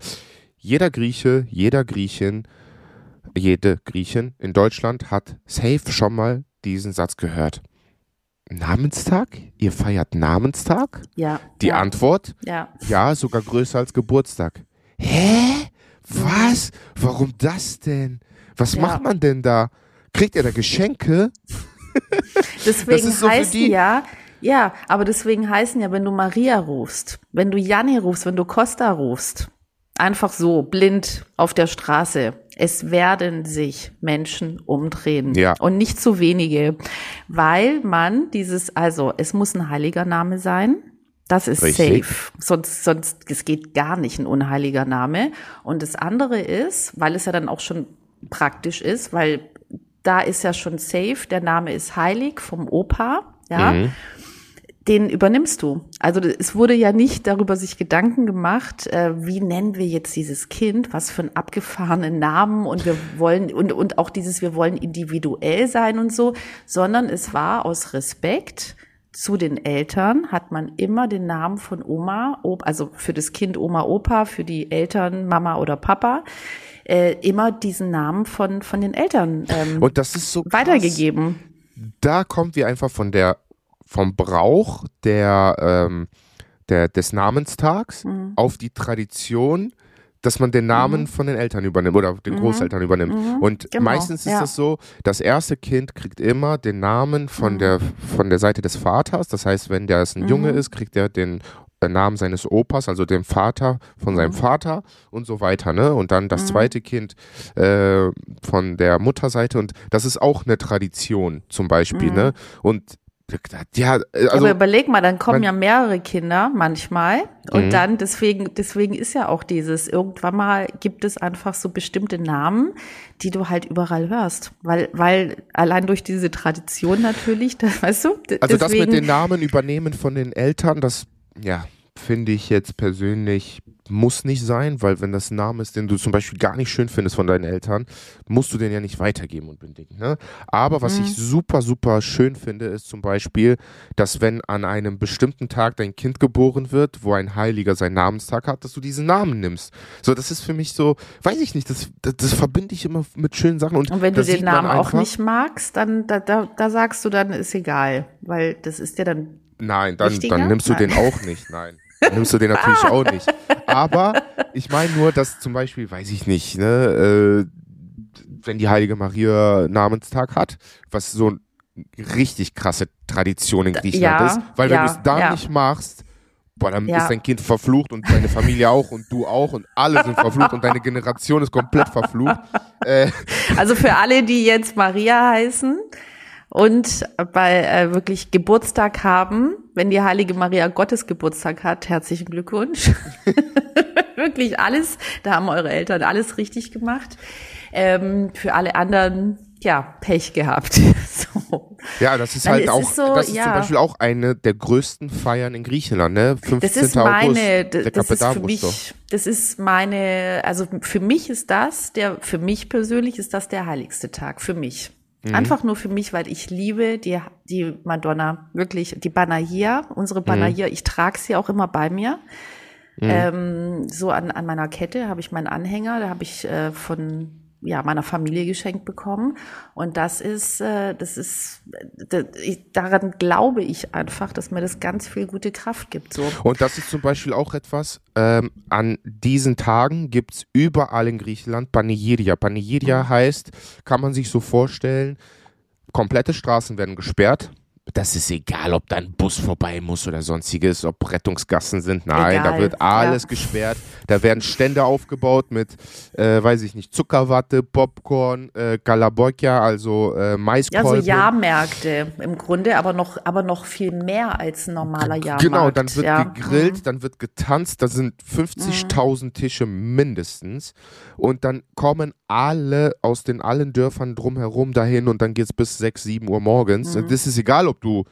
jeder Grieche, jeder Griechin, jede Griechin in Deutschland hat safe schon mal diesen Satz gehört. Namenstag? Ihr feiert Namenstag? Ja. Die ja. Antwort? Ja. Ja, sogar größer als Geburtstag. Hä? Was? Warum das denn? Was ja. macht man denn da? Kriegt ihr da Geschenke? Deswegen so heißen ja, ja, aber deswegen heißen ja, wenn du Maria rufst, wenn du Janni rufst, wenn du Costa rufst, einfach so blind auf der Straße, es werden sich Menschen umdrehen. Ja. Und nicht zu wenige. Weil man dieses, also es muss ein heiliger Name sein. Das ist Richtig. safe. Sonst, sonst, es geht gar nicht ein unheiliger Name. Und das andere ist, weil es ja dann auch schon praktisch ist, weil da ist ja schon safe, der Name ist heilig vom Opa, ja. Mhm den übernimmst du. Also es wurde ja nicht darüber sich Gedanken gemacht, äh, wie nennen wir jetzt dieses Kind, was für einen abgefahrenen Namen und wir wollen und und auch dieses wir wollen individuell sein und so, sondern es war aus Respekt zu den Eltern hat man immer den Namen von Oma, also für das Kind Oma, Opa, für die Eltern Mama oder Papa, äh, immer diesen Namen von von den Eltern ähm, und das ist so weitergegeben. Da kommt wir einfach von der vom Brauch der, ähm, der, des Namenstags mhm. auf die Tradition, dass man den Namen mhm. von den Eltern übernimmt oder den mhm. Großeltern übernimmt. Mhm. Und genau. meistens ist es ja. so, das erste Kind kriegt immer den Namen von, mhm. der, von der Seite des Vaters. Das heißt, wenn der ein Junge mhm. ist, kriegt er den äh, Namen seines Opas, also dem Vater von seinem Mhm. Vater und so weiter, ne? Und dann das Mhm. zweite Kind äh, von der Mutterseite und das ist auch eine Tradition zum Beispiel, Mhm. ne? Und ja, äh, also aber überleg mal, dann kommen ja mehrere Kinder manchmal und Mhm. dann deswegen deswegen ist ja auch dieses irgendwann mal gibt es einfach so bestimmte Namen, die du halt überall hörst, weil weil allein durch diese Tradition natürlich, das, weißt du, Also das mit den Namen übernehmen von den Eltern, das ja, finde ich jetzt persönlich muss nicht sein, weil wenn das ein Name ist, den du zum Beispiel gar nicht schön findest von deinen Eltern, musst du den ja nicht weitergeben unbedingt. Ne? Aber was Mhm. ich super, super schön finde, ist zum Beispiel, dass wenn an einem bestimmten Tag dein Kind geboren wird, wo ein Heiliger seinen Namenstag hat, dass du diesen Namen nimmst. So, das ist für mich so, weiß ich nicht, das, das, das verbinde ich immer mit schönen Sachen. Und, und wenn du den Namen auch nicht magst, dann da, da, da sagst du dann ist egal, weil das ist ja dann Nein, dann, Wichtiger? dann nimmst du Nein. den auch nicht. Nein. Dann nimmst du den natürlich auch nicht. Aber ich meine nur, dass zum Beispiel, weiß ich nicht, ne, äh, wenn die Heilige Maria Namenstag hat, was so eine richtig krasse Tradition in Griechenland ja, ist, weil wenn ja, du es da ja. nicht machst, boah, dann ist dein Kind verflucht und deine Familie auch und du auch und alle sind verflucht und deine Generation ist komplett verflucht. Äh, Also für alle, die jetzt Maria heißen und bei äh, wirklich Geburtstag haben, wenn die heilige Maria Gottes Geburtstag hat, herzlichen Glückwunsch. wirklich alles, da haben eure Eltern alles richtig gemacht. Ähm, für alle anderen, ja, Pech gehabt. so. ja, das ist Nein, halt auch, ist so, das ist ja. zum Beispiel auch eine der größten Feiern in Griechenland, ne? 15. Das ist August, meine, der das ist für mich, das ist meine, also für mich ist das, der, für mich persönlich ist das der heiligste Tag, für mich. Mhm. Einfach nur für mich, weil ich liebe die, die Madonna, wirklich, die Banahia, Mhm. unsere Banahia, ich trage sie auch immer bei mir. Ähm, so an, an meiner Kette habe ich meinen Anhänger, da habe ich äh, von ja, meiner Familie geschenkt bekommen. Und das ist, äh, das ist, äh, ich, daran glaube ich einfach, dass mir das ganz viel gute Kraft gibt. So. Und das ist zum Beispiel auch etwas, ähm, an diesen Tagen gibt es überall in Griechenland Panegyria. Panegyria heißt, kann man sich so vorstellen, komplette Straßen werden gesperrt. Das ist egal, ob da ein Bus vorbei muss oder sonstiges, ob Rettungsgassen sind. Nein, da Egal, wird alles ja. gesperrt. Da werden Stände aufgebaut mit, äh, weiß ich nicht, Zuckerwatte, Popcorn, äh, Galabokia, also äh, Ja, Maiskolben. so Jahrmärkte im Grunde, aber noch, aber noch viel mehr als ein normaler Jahrmarkt. Genau, dann wird ja. gegrillt, Mhm. dann wird getanzt, da sind 50.000 Tische mindestens. Und dann kommen alle aus den allen Dörfern drumherum dahin und dann geht es bis 6, 7 Uhr morgens. Mhm. Das ist egal, ob du,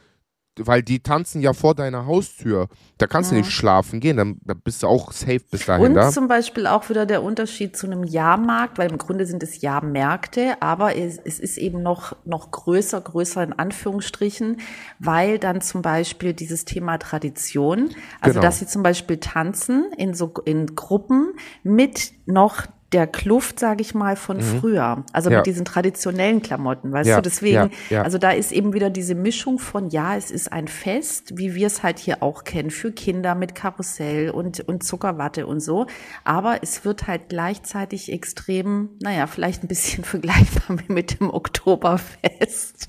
weil die tanzen ja vor deiner Haustür. Da kannst du nicht schlafen gehen, dann, dann bist du auch safe bis dahin Und da. zum Beispiel auch wieder der Unterschied zu einem Jahrmarkt, weil im Grunde sind es Jahrmärkte, aber es, es ist eben noch, noch größer, größer in Anführungsstrichen, weil dann zum Beispiel dieses Thema Tradition, also Genau. dass sie zum Beispiel tanzen in so, in Gruppen mit noch der Kluft, sage ich mal, von früher. Also Mhm. Ja. mit diesen traditionellen Klamotten, weißt Ja, du? Deswegen, ja, also da ist eben wieder diese Mischung von, ja, es ist ein Fest, wie wir es halt hier auch kennen, für Kinder mit Karussell und, und Zuckerwatte und so. Aber es wird halt gleichzeitig extrem, naja, vielleicht ein bisschen vergleichbar wie mit dem Oktoberfest.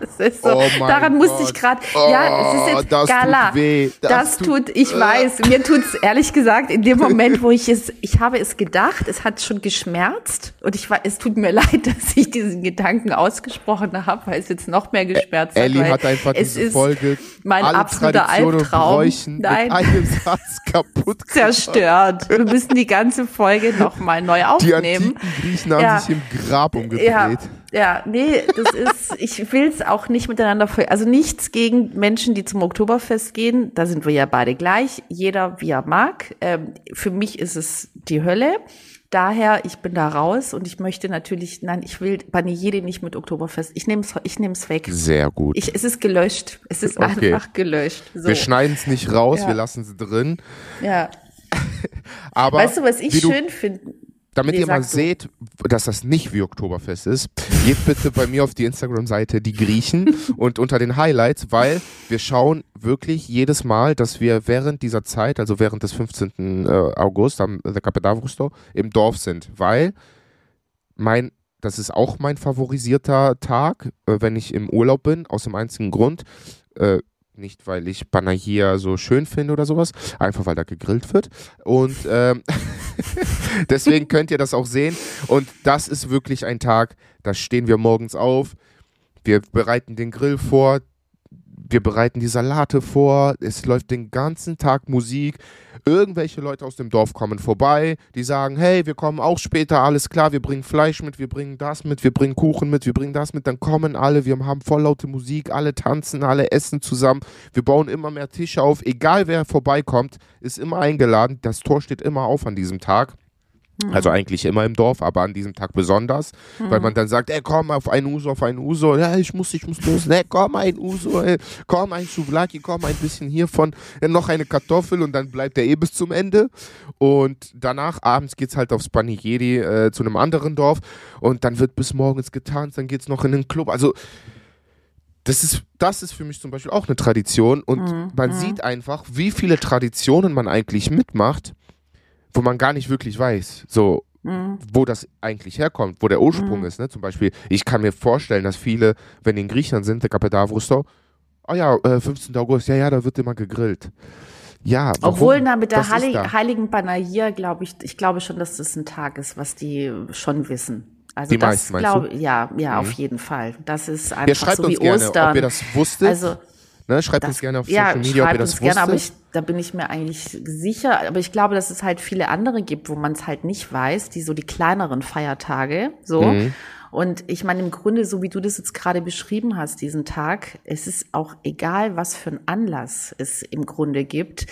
Das ist so, Oh daran musste ich Gott. gerade, Oh, ja, es ist jetzt das tut Gala. weh. Das Das, tut- tut, ich weiß, mir tut's ehrlich gesagt in dem Moment, wo ich es, ich habe es gedacht, es hat schon geschmerzt und ich war, es tut mir leid, dass ich diesen Gedanken ausgesprochen habe, weil es jetzt noch mehr geschmerzt hat. Ellie hat einfach es diese ist Folge mein alle absoluter Albtraum. Nein. mit einem Satz kaputt zerstört. Wir müssen die ganze Folge nochmal neu Die aufnehmen. antiken Griechen haben Ja. sich im Grab umgedreht. Ja, ja, nee, das ist, ich will es auch nicht miteinander, also nichts gegen Menschen, die zum Oktoberfest gehen, da sind wir ja beide gleich, jeder wie er mag. Ähm, für mich ist es die Hölle. Daher, ich bin da raus und ich möchte natürlich, nein, ich will Banijede nicht mit Oktoberfest. Ich nehme es ich nehm's weg. Sehr gut. Ich, es ist gelöscht. Es ist Okay. einfach gelöscht. So. Wir schneiden es nicht raus, Ja. wir lassen es drin. ja. Aber Weißt du, was ich schön finde? Damit Nee, ihr mal seht, dass das nicht wie Oktoberfest ist, geht bitte bei mir auf die Instagram-Seite Die Griechen und unter den Highlights, weil wir schauen wirklich jedes Mal, dass wir während dieser Zeit, also während des 15. äh, August am The Capitavrusto, im Dorf sind, weil mein, das ist auch mein favorisierter Tag, äh, wenn ich im Urlaub bin, aus dem einzigen Grund, äh, Nicht, weil ich Panahia so schön finde oder sowas, einfach weil da gegrillt wird. Und ähm, deswegen könnt ihr das auch sehen. Und das ist wirklich ein Tag, da stehen wir morgens auf, wir bereiten den Grill vor, wir bereiten die Salate vor, es läuft den ganzen Tag Musik. Irgendwelche Leute aus dem Dorf kommen vorbei, die sagen, hey, wir kommen auch später, alles klar, wir bringen Fleisch mit, wir bringen das mit, wir bringen Kuchen mit, wir bringen das mit, dann kommen alle, wir haben voll laute Musik, alle tanzen, alle essen zusammen, wir bauen immer mehr Tische auf, egal wer vorbeikommt, ist immer eingeladen, das Tor steht immer auf an diesem Tag. Also eigentlich immer im Dorf, aber an diesem Tag besonders, mhm. weil man dann sagt, ey, komm auf ein Uso, auf ein Uso, ja, ich muss, ich muss los, ne, komm ein Uso, ey, komm ein Souvlaki, komm ein bisschen hiervon, ja, noch eine Kartoffel und dann bleibt er eh bis zum Ende. Und danach, abends geht's halt aufs Panieri äh, zu einem anderen Dorf. Und dann wird bis morgens getanzt, dann geht's noch in den Club, also das ist, das ist für mich zum Beispiel auch eine Tradition. Und mhm. man mhm. sieht einfach, wie viele Traditionen man eigentlich mitmacht, wo man gar nicht wirklich weiß, so, mhm. wo das eigentlich herkommt, wo der Ursprung mhm. ist. Ne? Zum Beispiel, ich kann mir vorstellen, dass viele, wenn die in Griechenland sind, der Kapitavrusto, oh ja, äh, 15. August, ja, ja, da wird immer gegrillt. Ja, warum? Obwohl, na, mit der Heilig Heiligen Banahir, glaube ich, ich glaube schon, dass das ein Tag ist, was die schon wissen. Also die das meisten, glaub, ja, ja, mhm. auf jeden Fall. Das ist einfach ja, schreibt so uns wie gerne, Ostern. Ob ihr das wusstet. Also, Ne, schreibt das, uns gerne auf ja, Social Media, ob ihr das gerne, aber wusstet. ich, da bin ich mir eigentlich sicher. Aber ich glaube, dass es halt viele andere gibt, wo man es halt nicht weiß, die so die kleineren Feiertage, so. Mhm. Und ich meine, im Grunde, so wie du das jetzt gerade beschrieben hast, diesen Tag, es ist auch egal, was für einen Anlass es im Grunde gibt.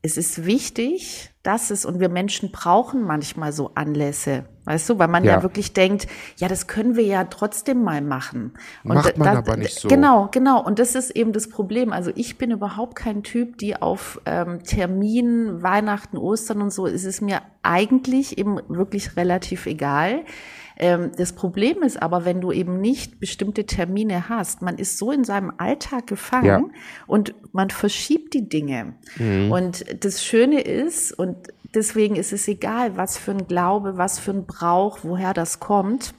Es ist wichtig, dass es, und wir Menschen brauchen manchmal so Anlässe, weißt du, weil man ja, Ja. wirklich denkt, ja, das können wir ja trotzdem mal machen. Und Macht man da- aber nicht so. Genau, genau. Und das ist eben das Problem. Also ich bin überhaupt kein Typ, die auf ähm, Termin, Weihnachten, Ostern und so, es ist mir eigentlich eben wirklich relativ egal. Ähm, das Problem ist aber, wenn du eben nicht bestimmte Termine hast, man ist so in seinem Alltag gefangen Ja. und man verschiebt die Dinge. Mhm. Und das Schöne ist, und deswegen ist es egal, was für ein Glaube, was für ein Brauch, woher das kommt.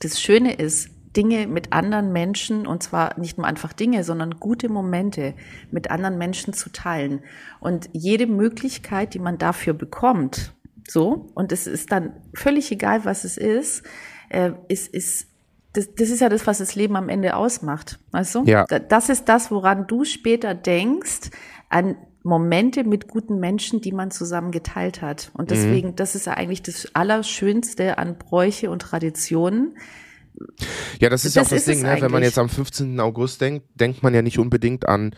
Das Schöne ist, Dinge mit anderen Menschen, und zwar nicht nur einfach Dinge, sondern gute Momente mit anderen Menschen zu teilen. Und jede Möglichkeit, die man dafür bekommt, so, und es ist dann völlig egal, was es ist, äh, ist, ist das, das ist ja das, was das Leben am Ende ausmacht. Weißt du? Ja. Da- Das ist das, woran du später denkst, an Momente mit guten Menschen, die man zusammen geteilt hat. Und deswegen, das ist ja eigentlich das Allerschönste an Bräuche und Traditionen. Ja, das ist ja auch Das Ding, ne? wenn man jetzt am 15. August denkt, denkt man ja nicht unbedingt an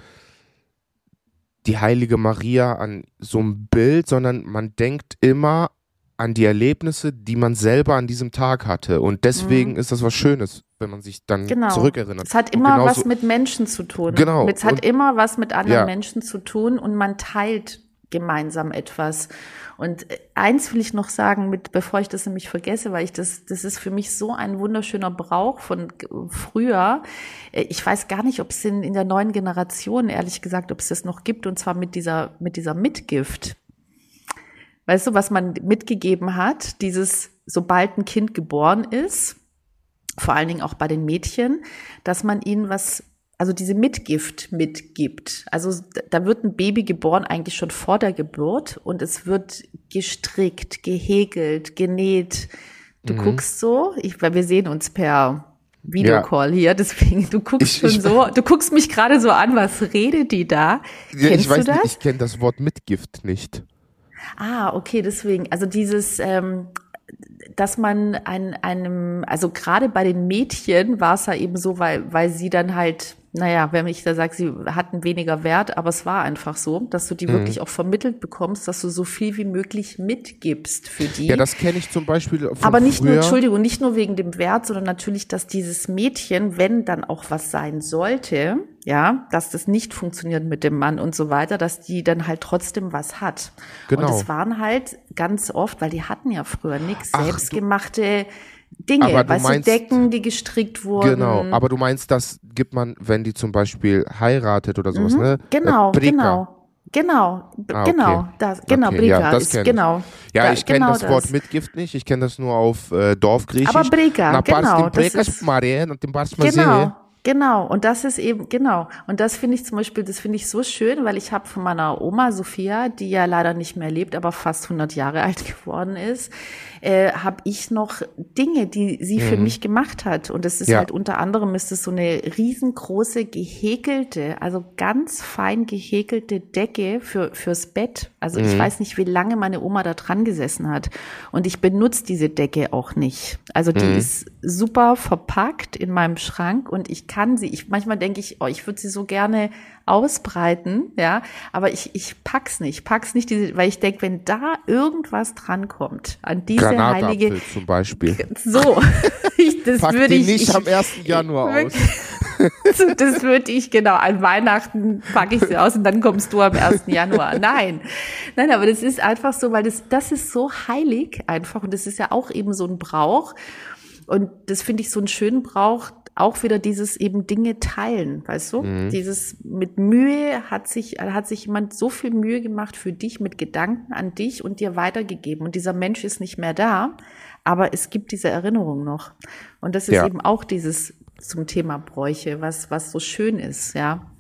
die heilige Maria, an so ein Bild, sondern man denkt immer an die Erlebnisse, die man selber an diesem Tag hatte. Und deswegen ist das was Schönes, wenn man sich dann Mhm. Genau. zurückerinnert. Es hat immer was mit Menschen zu tun. Genau. Es hat Und- immer was mit anderen Ja. Menschen zu tun und man teilt gemeinsam etwas. Und äh, eins will ich noch sagen, mit, bevor ich das nämlich vergesse, weil ich das, das ist für mich so ein wunderschöner Brauch von früher. Äh, Ich weiß gar nicht, ob es in, in der neuen Generation, ehrlich gesagt, ob es das noch gibt, und zwar mit dieser, mit dieser Mitgift. Weißt du, was man mitgegeben hat? Dieses, sobald ein Kind geboren ist, vor allen Dingen auch bei den Mädchen, dass man ihnen was, also diese Mitgift mitgibt. Also da wird ein Baby geboren eigentlich schon vor der Geburt und es wird gestrickt, gehäkelt, genäht. Du Mhm. guckst so, ich, weil wir sehen uns per Videocall hier, deswegen, du guckst Ich- schon ich- so, du guckst mich gerade so an, was redet die da? Ja, Kennst ich weiß du das? nicht, ich kenne das Wort Mitgift nicht. Ah, okay, deswegen. Also dieses, ähm, dass man ein, einem, also gerade bei den Mädchen war es ja eben so, weil, weil sie dann halt, naja, wenn ich da sage, sie hatten weniger Wert, aber es war einfach so, dass du Mhm. die wirklich auch vermittelt bekommst, dass du so viel wie möglich mitgibst für die. Ja, das kenne ich zum Beispiel von Aber nicht früher. nur, Entschuldigung, nicht nur wegen dem Wert, sondern natürlich, dass dieses Mädchen, wenn dann auch was sein sollte, ja, dass das nicht funktioniert mit dem Mann und so weiter, dass die dann halt trotzdem was hat. Genau. Und es waren halt ganz oft, weil die hatten ja früher nichts, Ach, selbstgemachte Dinge, Aber du weißt meinst- du, Decken, die gestrickt wurden. Genau, aber du meinst, das gibt man, wenn die zum Beispiel heiratet oder sowas, ne? Genau, Äh, genau. Genau, Ah, okay. genau, das, genau, Okay, Brika ja, das ist, genau. Ja, Da- ich kenne genau das Wort Mitgift nicht, ich kenne das nur auf äh, Dorfgriechisch. Aber Brika, Na, genau, das ist- Marien und dem Genau, Genau, und das ist eben, genau. Und das finde ich zum Beispiel, das finde ich so schön, weil ich habe von meiner Oma Sophia, die ja leider nicht mehr lebt, aber fast 100 Jahre alt geworden ist, äh, habe ich noch Dinge, die sie für Mhm. mich gemacht hat. Und das ist Ja. halt unter anderem ist es so eine riesengroße gehäkelte, also ganz fein gehäkelte Decke für fürs Bett. Also ich Mhm. weiß nicht, wie lange meine Oma da dran gesessen hat. Und ich benutze diese Decke auch nicht. Also die Mhm. ist super verpackt in meinem Schrank und ich kann sie. Ich manchmal denke ich, oh, ich würde sie so gerne ausbreiten, ja, aber ich ich pack's nicht, pack's nicht, diese, weil ich denke, wenn da irgendwas drankommt an diese heilige, zum Beispiel. so, ich, das Pack würde ich nicht ich, am 1. Januar aus. So, das würde ich, genau, an Weihnachten packe ich sie aus und dann kommst du am 1. Januar. Nein, nein, aber das ist einfach so, weil das, das ist so heilig einfach und das ist ja auch eben so ein Brauch und das finde ich so einen schönen Brauch, auch wieder dieses eben Dinge teilen, weißt du? Dieses mit Mühe hat sich, hat sich jemand so viel Mühe gemacht für dich mit Gedanken an dich und dir weitergegeben und dieser Mensch ist nicht mehr da, aber es gibt diese Erinnerung noch und das ist Ja. eben auch dieses zum Thema Bräuche, was, was so schön ist, ja.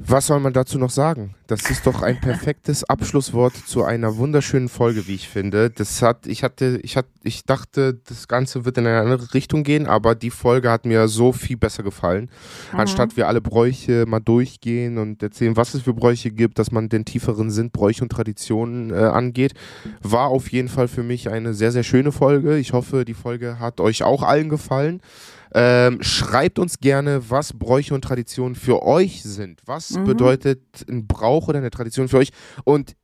Was soll man dazu noch sagen? Das ist doch ein perfektes Abschlusswort zu einer wunderschönen Folge, wie ich finde. Das hat, ich hatte, ich hatte, ich dachte, das Ganze wird in eine andere Richtung gehen, aber die Folge hat mir so viel besser gefallen. Anstatt wir alle Bräuche mal durchgehen und erzählen, was es für Bräuche gibt, dass man den tieferen Sinn Bräuche und Traditionen äh, angeht, war auf jeden Fall für mich eine sehr, sehr schöne Folge. Ich hoffe, die Folge hat euch auch allen gefallen. Ähm, schreibt uns gerne, was Bräuche und Traditionen für euch sind. Was Mhm. bedeutet ein Brauch oder eine Tradition für euch? Und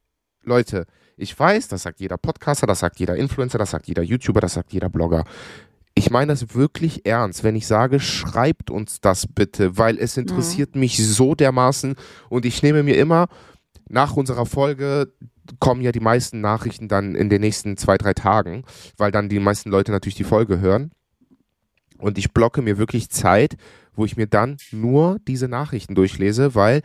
Leute, ich weiß, das sagt jeder Podcaster, das sagt jeder Influencer, das sagt jeder YouTuber, das sagt jeder Blogger. Ich meine das wirklich ernst, wenn ich sage, schreibt uns das bitte, weil es interessiert mich so dermaßen und ich nehme mir immer nach unserer Folge kommen ja die meisten Nachrichten dann in den nächsten zwei, drei Tagen, weil dann die meisten Leute natürlich die Folge hören. Und ich blocke mir wirklich Zeit, wo ich mir dann nur diese Nachrichten durchlese, weil,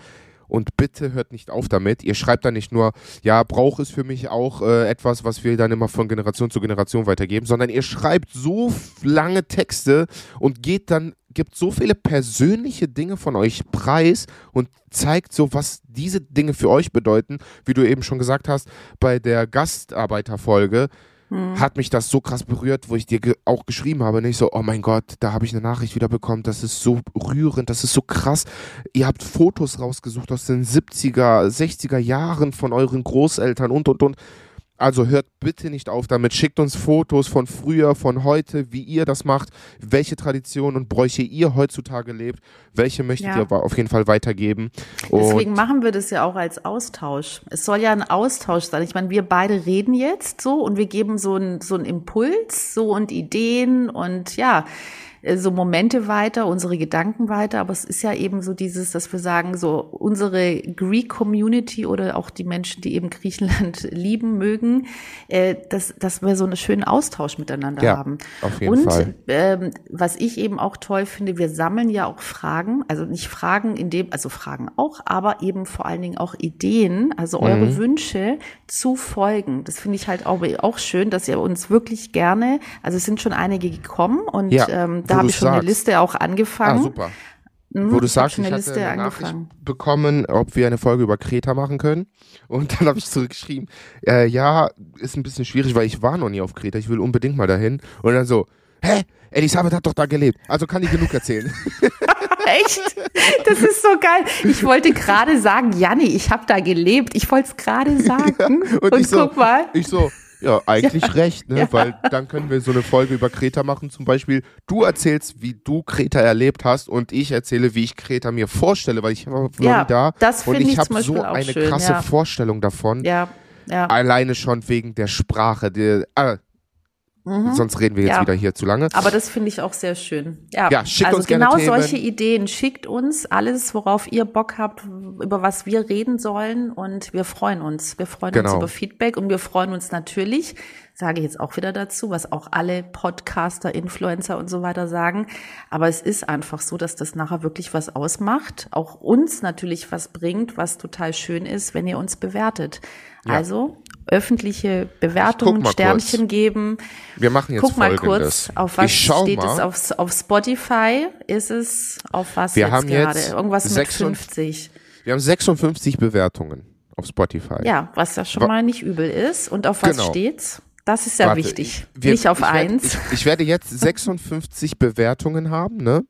und bitte hört nicht auf damit, ihr schreibt dann nicht nur, ja, Brauch ist für mich auch äh, etwas, was wir dann immer von Generation zu Generation weitergeben, sondern ihr schreibt so lange Texte und geht dann, gibt so viele persönliche Dinge von euch preis und zeigt so, was diese Dinge für euch bedeuten, wie du eben schon gesagt hast, bei der Gastarbeiterfolge, hat mich das so krass berührt, wo ich dir ge auch geschrieben habe, nicht so, oh mein Gott, da habe ich eine Nachricht wieder bekommen, das ist so rührend, das ist so krass. Ihr habt Fotos rausgesucht aus den 70er, 60er Jahren von euren Großeltern und und und. Also hört bitte nicht auf damit, schickt uns Fotos von früher, von heute, wie ihr das macht, welche Traditionen und Bräuche ihr heutzutage lebt, welche möchtet Ja. ihr auf jeden Fall weitergeben. Und Deswegen machen wir das ja auch als Austausch. Es soll ja ein Austausch sein. Ich meine, wir beide reden jetzt so und wir geben so einen so einen Impuls, so und Ideen und ja, so Momente weiter, unsere Gedanken weiter. Aber es ist ja eben so dieses, dass wir sagen, so unsere Greek Community oder auch die Menschen, die eben Griechenland lieben mögen, äh, dass, dass wir so einen schönen Austausch miteinander Ja, haben. auf jeden und Fall. ähm, was ich eben auch toll finde, wir sammeln ja auch Fragen, also nicht Fragen in dem, also Fragen auch, aber eben vor allen Dingen auch Ideen, also eure Mhm. Wünsche zu folgen. Das finde ich halt auch, auch schön, dass ihr uns wirklich gerne, also es sind schon einige gekommen und Ja, ähm, da habe ich schon eine. Liste auch ah, angefangen. super. Mhm, Wo du ich sagst, ich eine hatte Liste eine Nachricht angefangen. bekommen, ob wir eine Folge über Kreta machen können. Und dann habe ich zurückgeschrieben, äh, ja, ist ein bisschen schwierig, weil ich war noch nie auf Kreta, ich will unbedingt mal dahin. Und dann so, hä? Elisabeth hat doch da gelebt, also kann ich genug erzählen. Echt? Das ist so geil. Ich wollte gerade sagen, Janni, ich habe da gelebt. Ich wollte es gerade sagen. und ich so, guck mal. Ich so, ja, eigentlich recht, ne? Ja. Weil dann können wir so eine Folge über Kreta machen. Zum Beispiel, du erzählst, wie du Kreta erlebt hast und ich erzähle, wie ich Kreta mir vorstelle, weil ich war noch Ja, nie da. das und ich ich habe so eine schön, krasse ja. Vorstellung davon. Ja, ja. Alleine schon wegen der Sprache. Der, ah, Sonst reden wir jetzt Mhm. Ja. wieder hier zu lange. Aber das finde ich auch sehr schön. Ja, Ja, schickt also uns gerne genau Themen. solche Ideen. Schickt uns alles, worauf ihr Bock habt, über was wir reden sollen. Und wir freuen uns. Wir freuen uns Genau. über Feedback und wir freuen uns natürlich sage ich jetzt auch wieder dazu, was auch alle Podcaster, Influencer und so weiter sagen. Aber es ist einfach so, dass das nachher wirklich was ausmacht, auch uns natürlich was bringt, was total schön ist, wenn ihr uns bewertet. Ja. Also öffentliche Bewertungen, Sternchen kurz. geben. Wir machen jetzt Guck mal Folgendes. kurz, auf was steht mal. es auf, auf Spotify? Ist es auf was Wir jetzt haben gerade? jetzt Irgendwas mit 56 50. Wir haben 56 Bewertungen auf Spotify. Ja, was ja schon mal nicht übel ist. Und auf was Genau. steht's? Das ist ja Warte, wichtig. wir- nicht auf ich werd- eins. Ich, ich werde jetzt 56 Bewertungen haben, ne?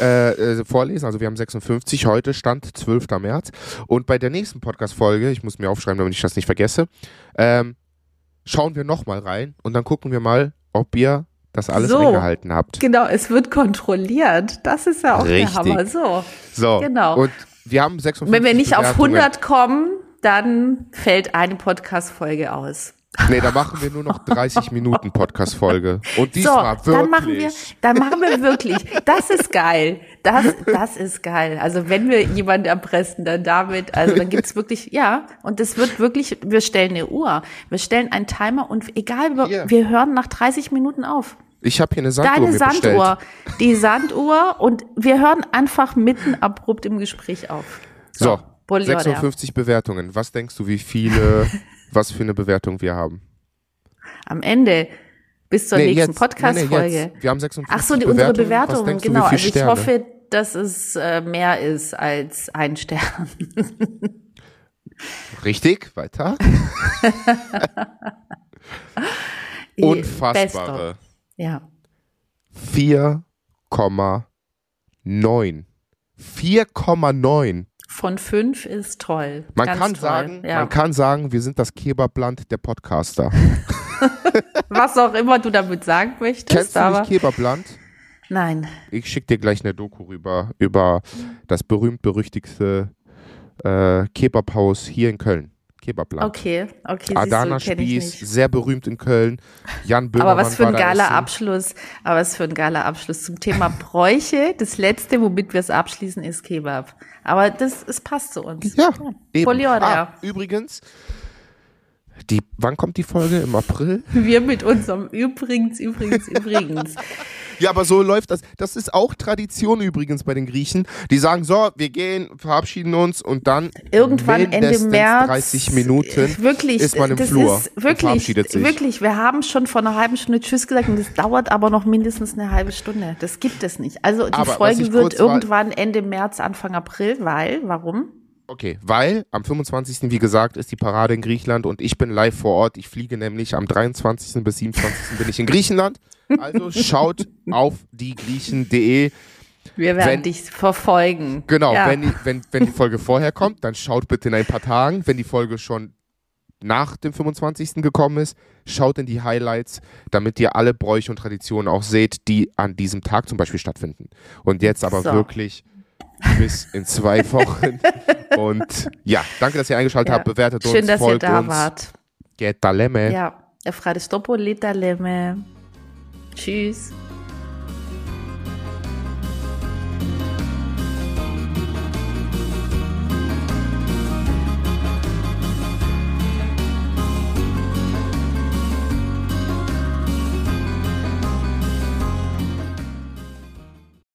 Äh, äh, vorlesen. Also wir haben 56, heute stand 12. März. Und bei der nächsten Podcast-Folge, ich muss mir aufschreiben, damit ich das nicht vergesse, ähm, schauen wir nochmal rein und dann gucken wir mal, ob ihr das alles So. eingehalten habt. Genau, es wird kontrolliert. Das ist ja auch Richtig. der Hammer. So. So, Genau. und wir haben 56 Wenn wir nicht auf Bewertungen. 100 kommen, dann fällt eine Podcast-Folge aus. Nee, da machen wir nur noch 30 Minuten Podcast-Folge. Und So, diesmal wirklich. dann machen wir, dann machen wir wirklich. Das ist geil. Das, das ist geil. Also wenn wir jemanden erpressen, dann damit, also dann gibt's wirklich, ja, und es wird wirklich, wir stellen eine Uhr, wir stellen einen Timer und egal, wir, Hier. wir hören nach 30 Minuten auf. Ich habe hier eine Sanduhr Deine Sanduhr, bestellt. die Sanduhr und wir hören einfach mitten abrupt im Gespräch auf. So, Bolivia. 56 Bewertungen. Was denkst du, wie viele, was für eine Bewertung wir haben? Am Ende, bis zur Nee, nächsten. Nee, nee, Podcast-Folge. jetzt. Wir haben 56 Ach so, die, unsere Bewertung, genau. Du, wie Also ich Sterne? hoffe, dass es äh, mehr ist als ein Stern. Richtig, weiter. Unfassbare Ja. 4,9. 4,9. Von fünf ist toll. Man Ganz kann toll. sagen, ja. man kann sagen, wir sind das Kebabland der Podcaster. was auch immer du damit sagen möchtest, Kennst du nicht Kebabland? nein. Ich schicke dir gleich eine Doku rüber über das berühmt-berüchtigte äh, Kebabhaus hier in Köln. Kebabland. Okay, okay, Adana du, Spieß, sehr berühmt in Köln. Jan Böhmermann Aber was für ein geiler. Abschluss, aber was für ein geiler Abschluss zum Thema Bräuche. Das letzte, womit wir es abschließen, ist Kebab. Aber das, es passt zu uns. Ja, eben. Poliora. Ah, übrigens, die, wann kommt die Folge? Im April? Wir mit unserem übrigens, übrigens, übrigens. Ja, aber so läuft das. Das ist auch Tradition übrigens bei den Griechen. Die sagen so, wir gehen, verabschieden uns und dann Irgendwann Ende März. 30 Minuten wirklich, ist man im das Flur Ist wirklich, verabschiedet sich. wirklich, wir haben schon vor einer halben Stunde Tschüss gesagt und das dauert aber noch mindestens eine halbe Stunde. Das gibt es nicht. Also die Aber Folge wird irgendwann Ende März, Anfang April, weil, warum? Okay, weil am 25. wie gesagt ist die Parade in Griechenland und ich bin live vor Ort. Ich fliege nämlich am 23. bis 27. bin ich in Griechenland. Also schaut auf diegriechen.de. Wir werden wenn, dich verfolgen. Genau, ja. wenn, die, wenn, wenn die Folge vorher kommt, dann schaut bitte in ein paar Tagen. Wenn die Folge schon nach dem 25. gekommen ist, schaut in die Highlights, damit ihr alle Bräuche und Traditionen auch seht, die an diesem Tag zum Beispiel stattfinden. Und jetzt aber so. wirklich bis in zwei Wochen. und ja, danke, dass ihr eingeschaltet ja. habt. Bewertet Schön, uns. Schön, dass ihr da uns. wart. Get da lemme. Ja, Efraristopolita lemme. Tschüss.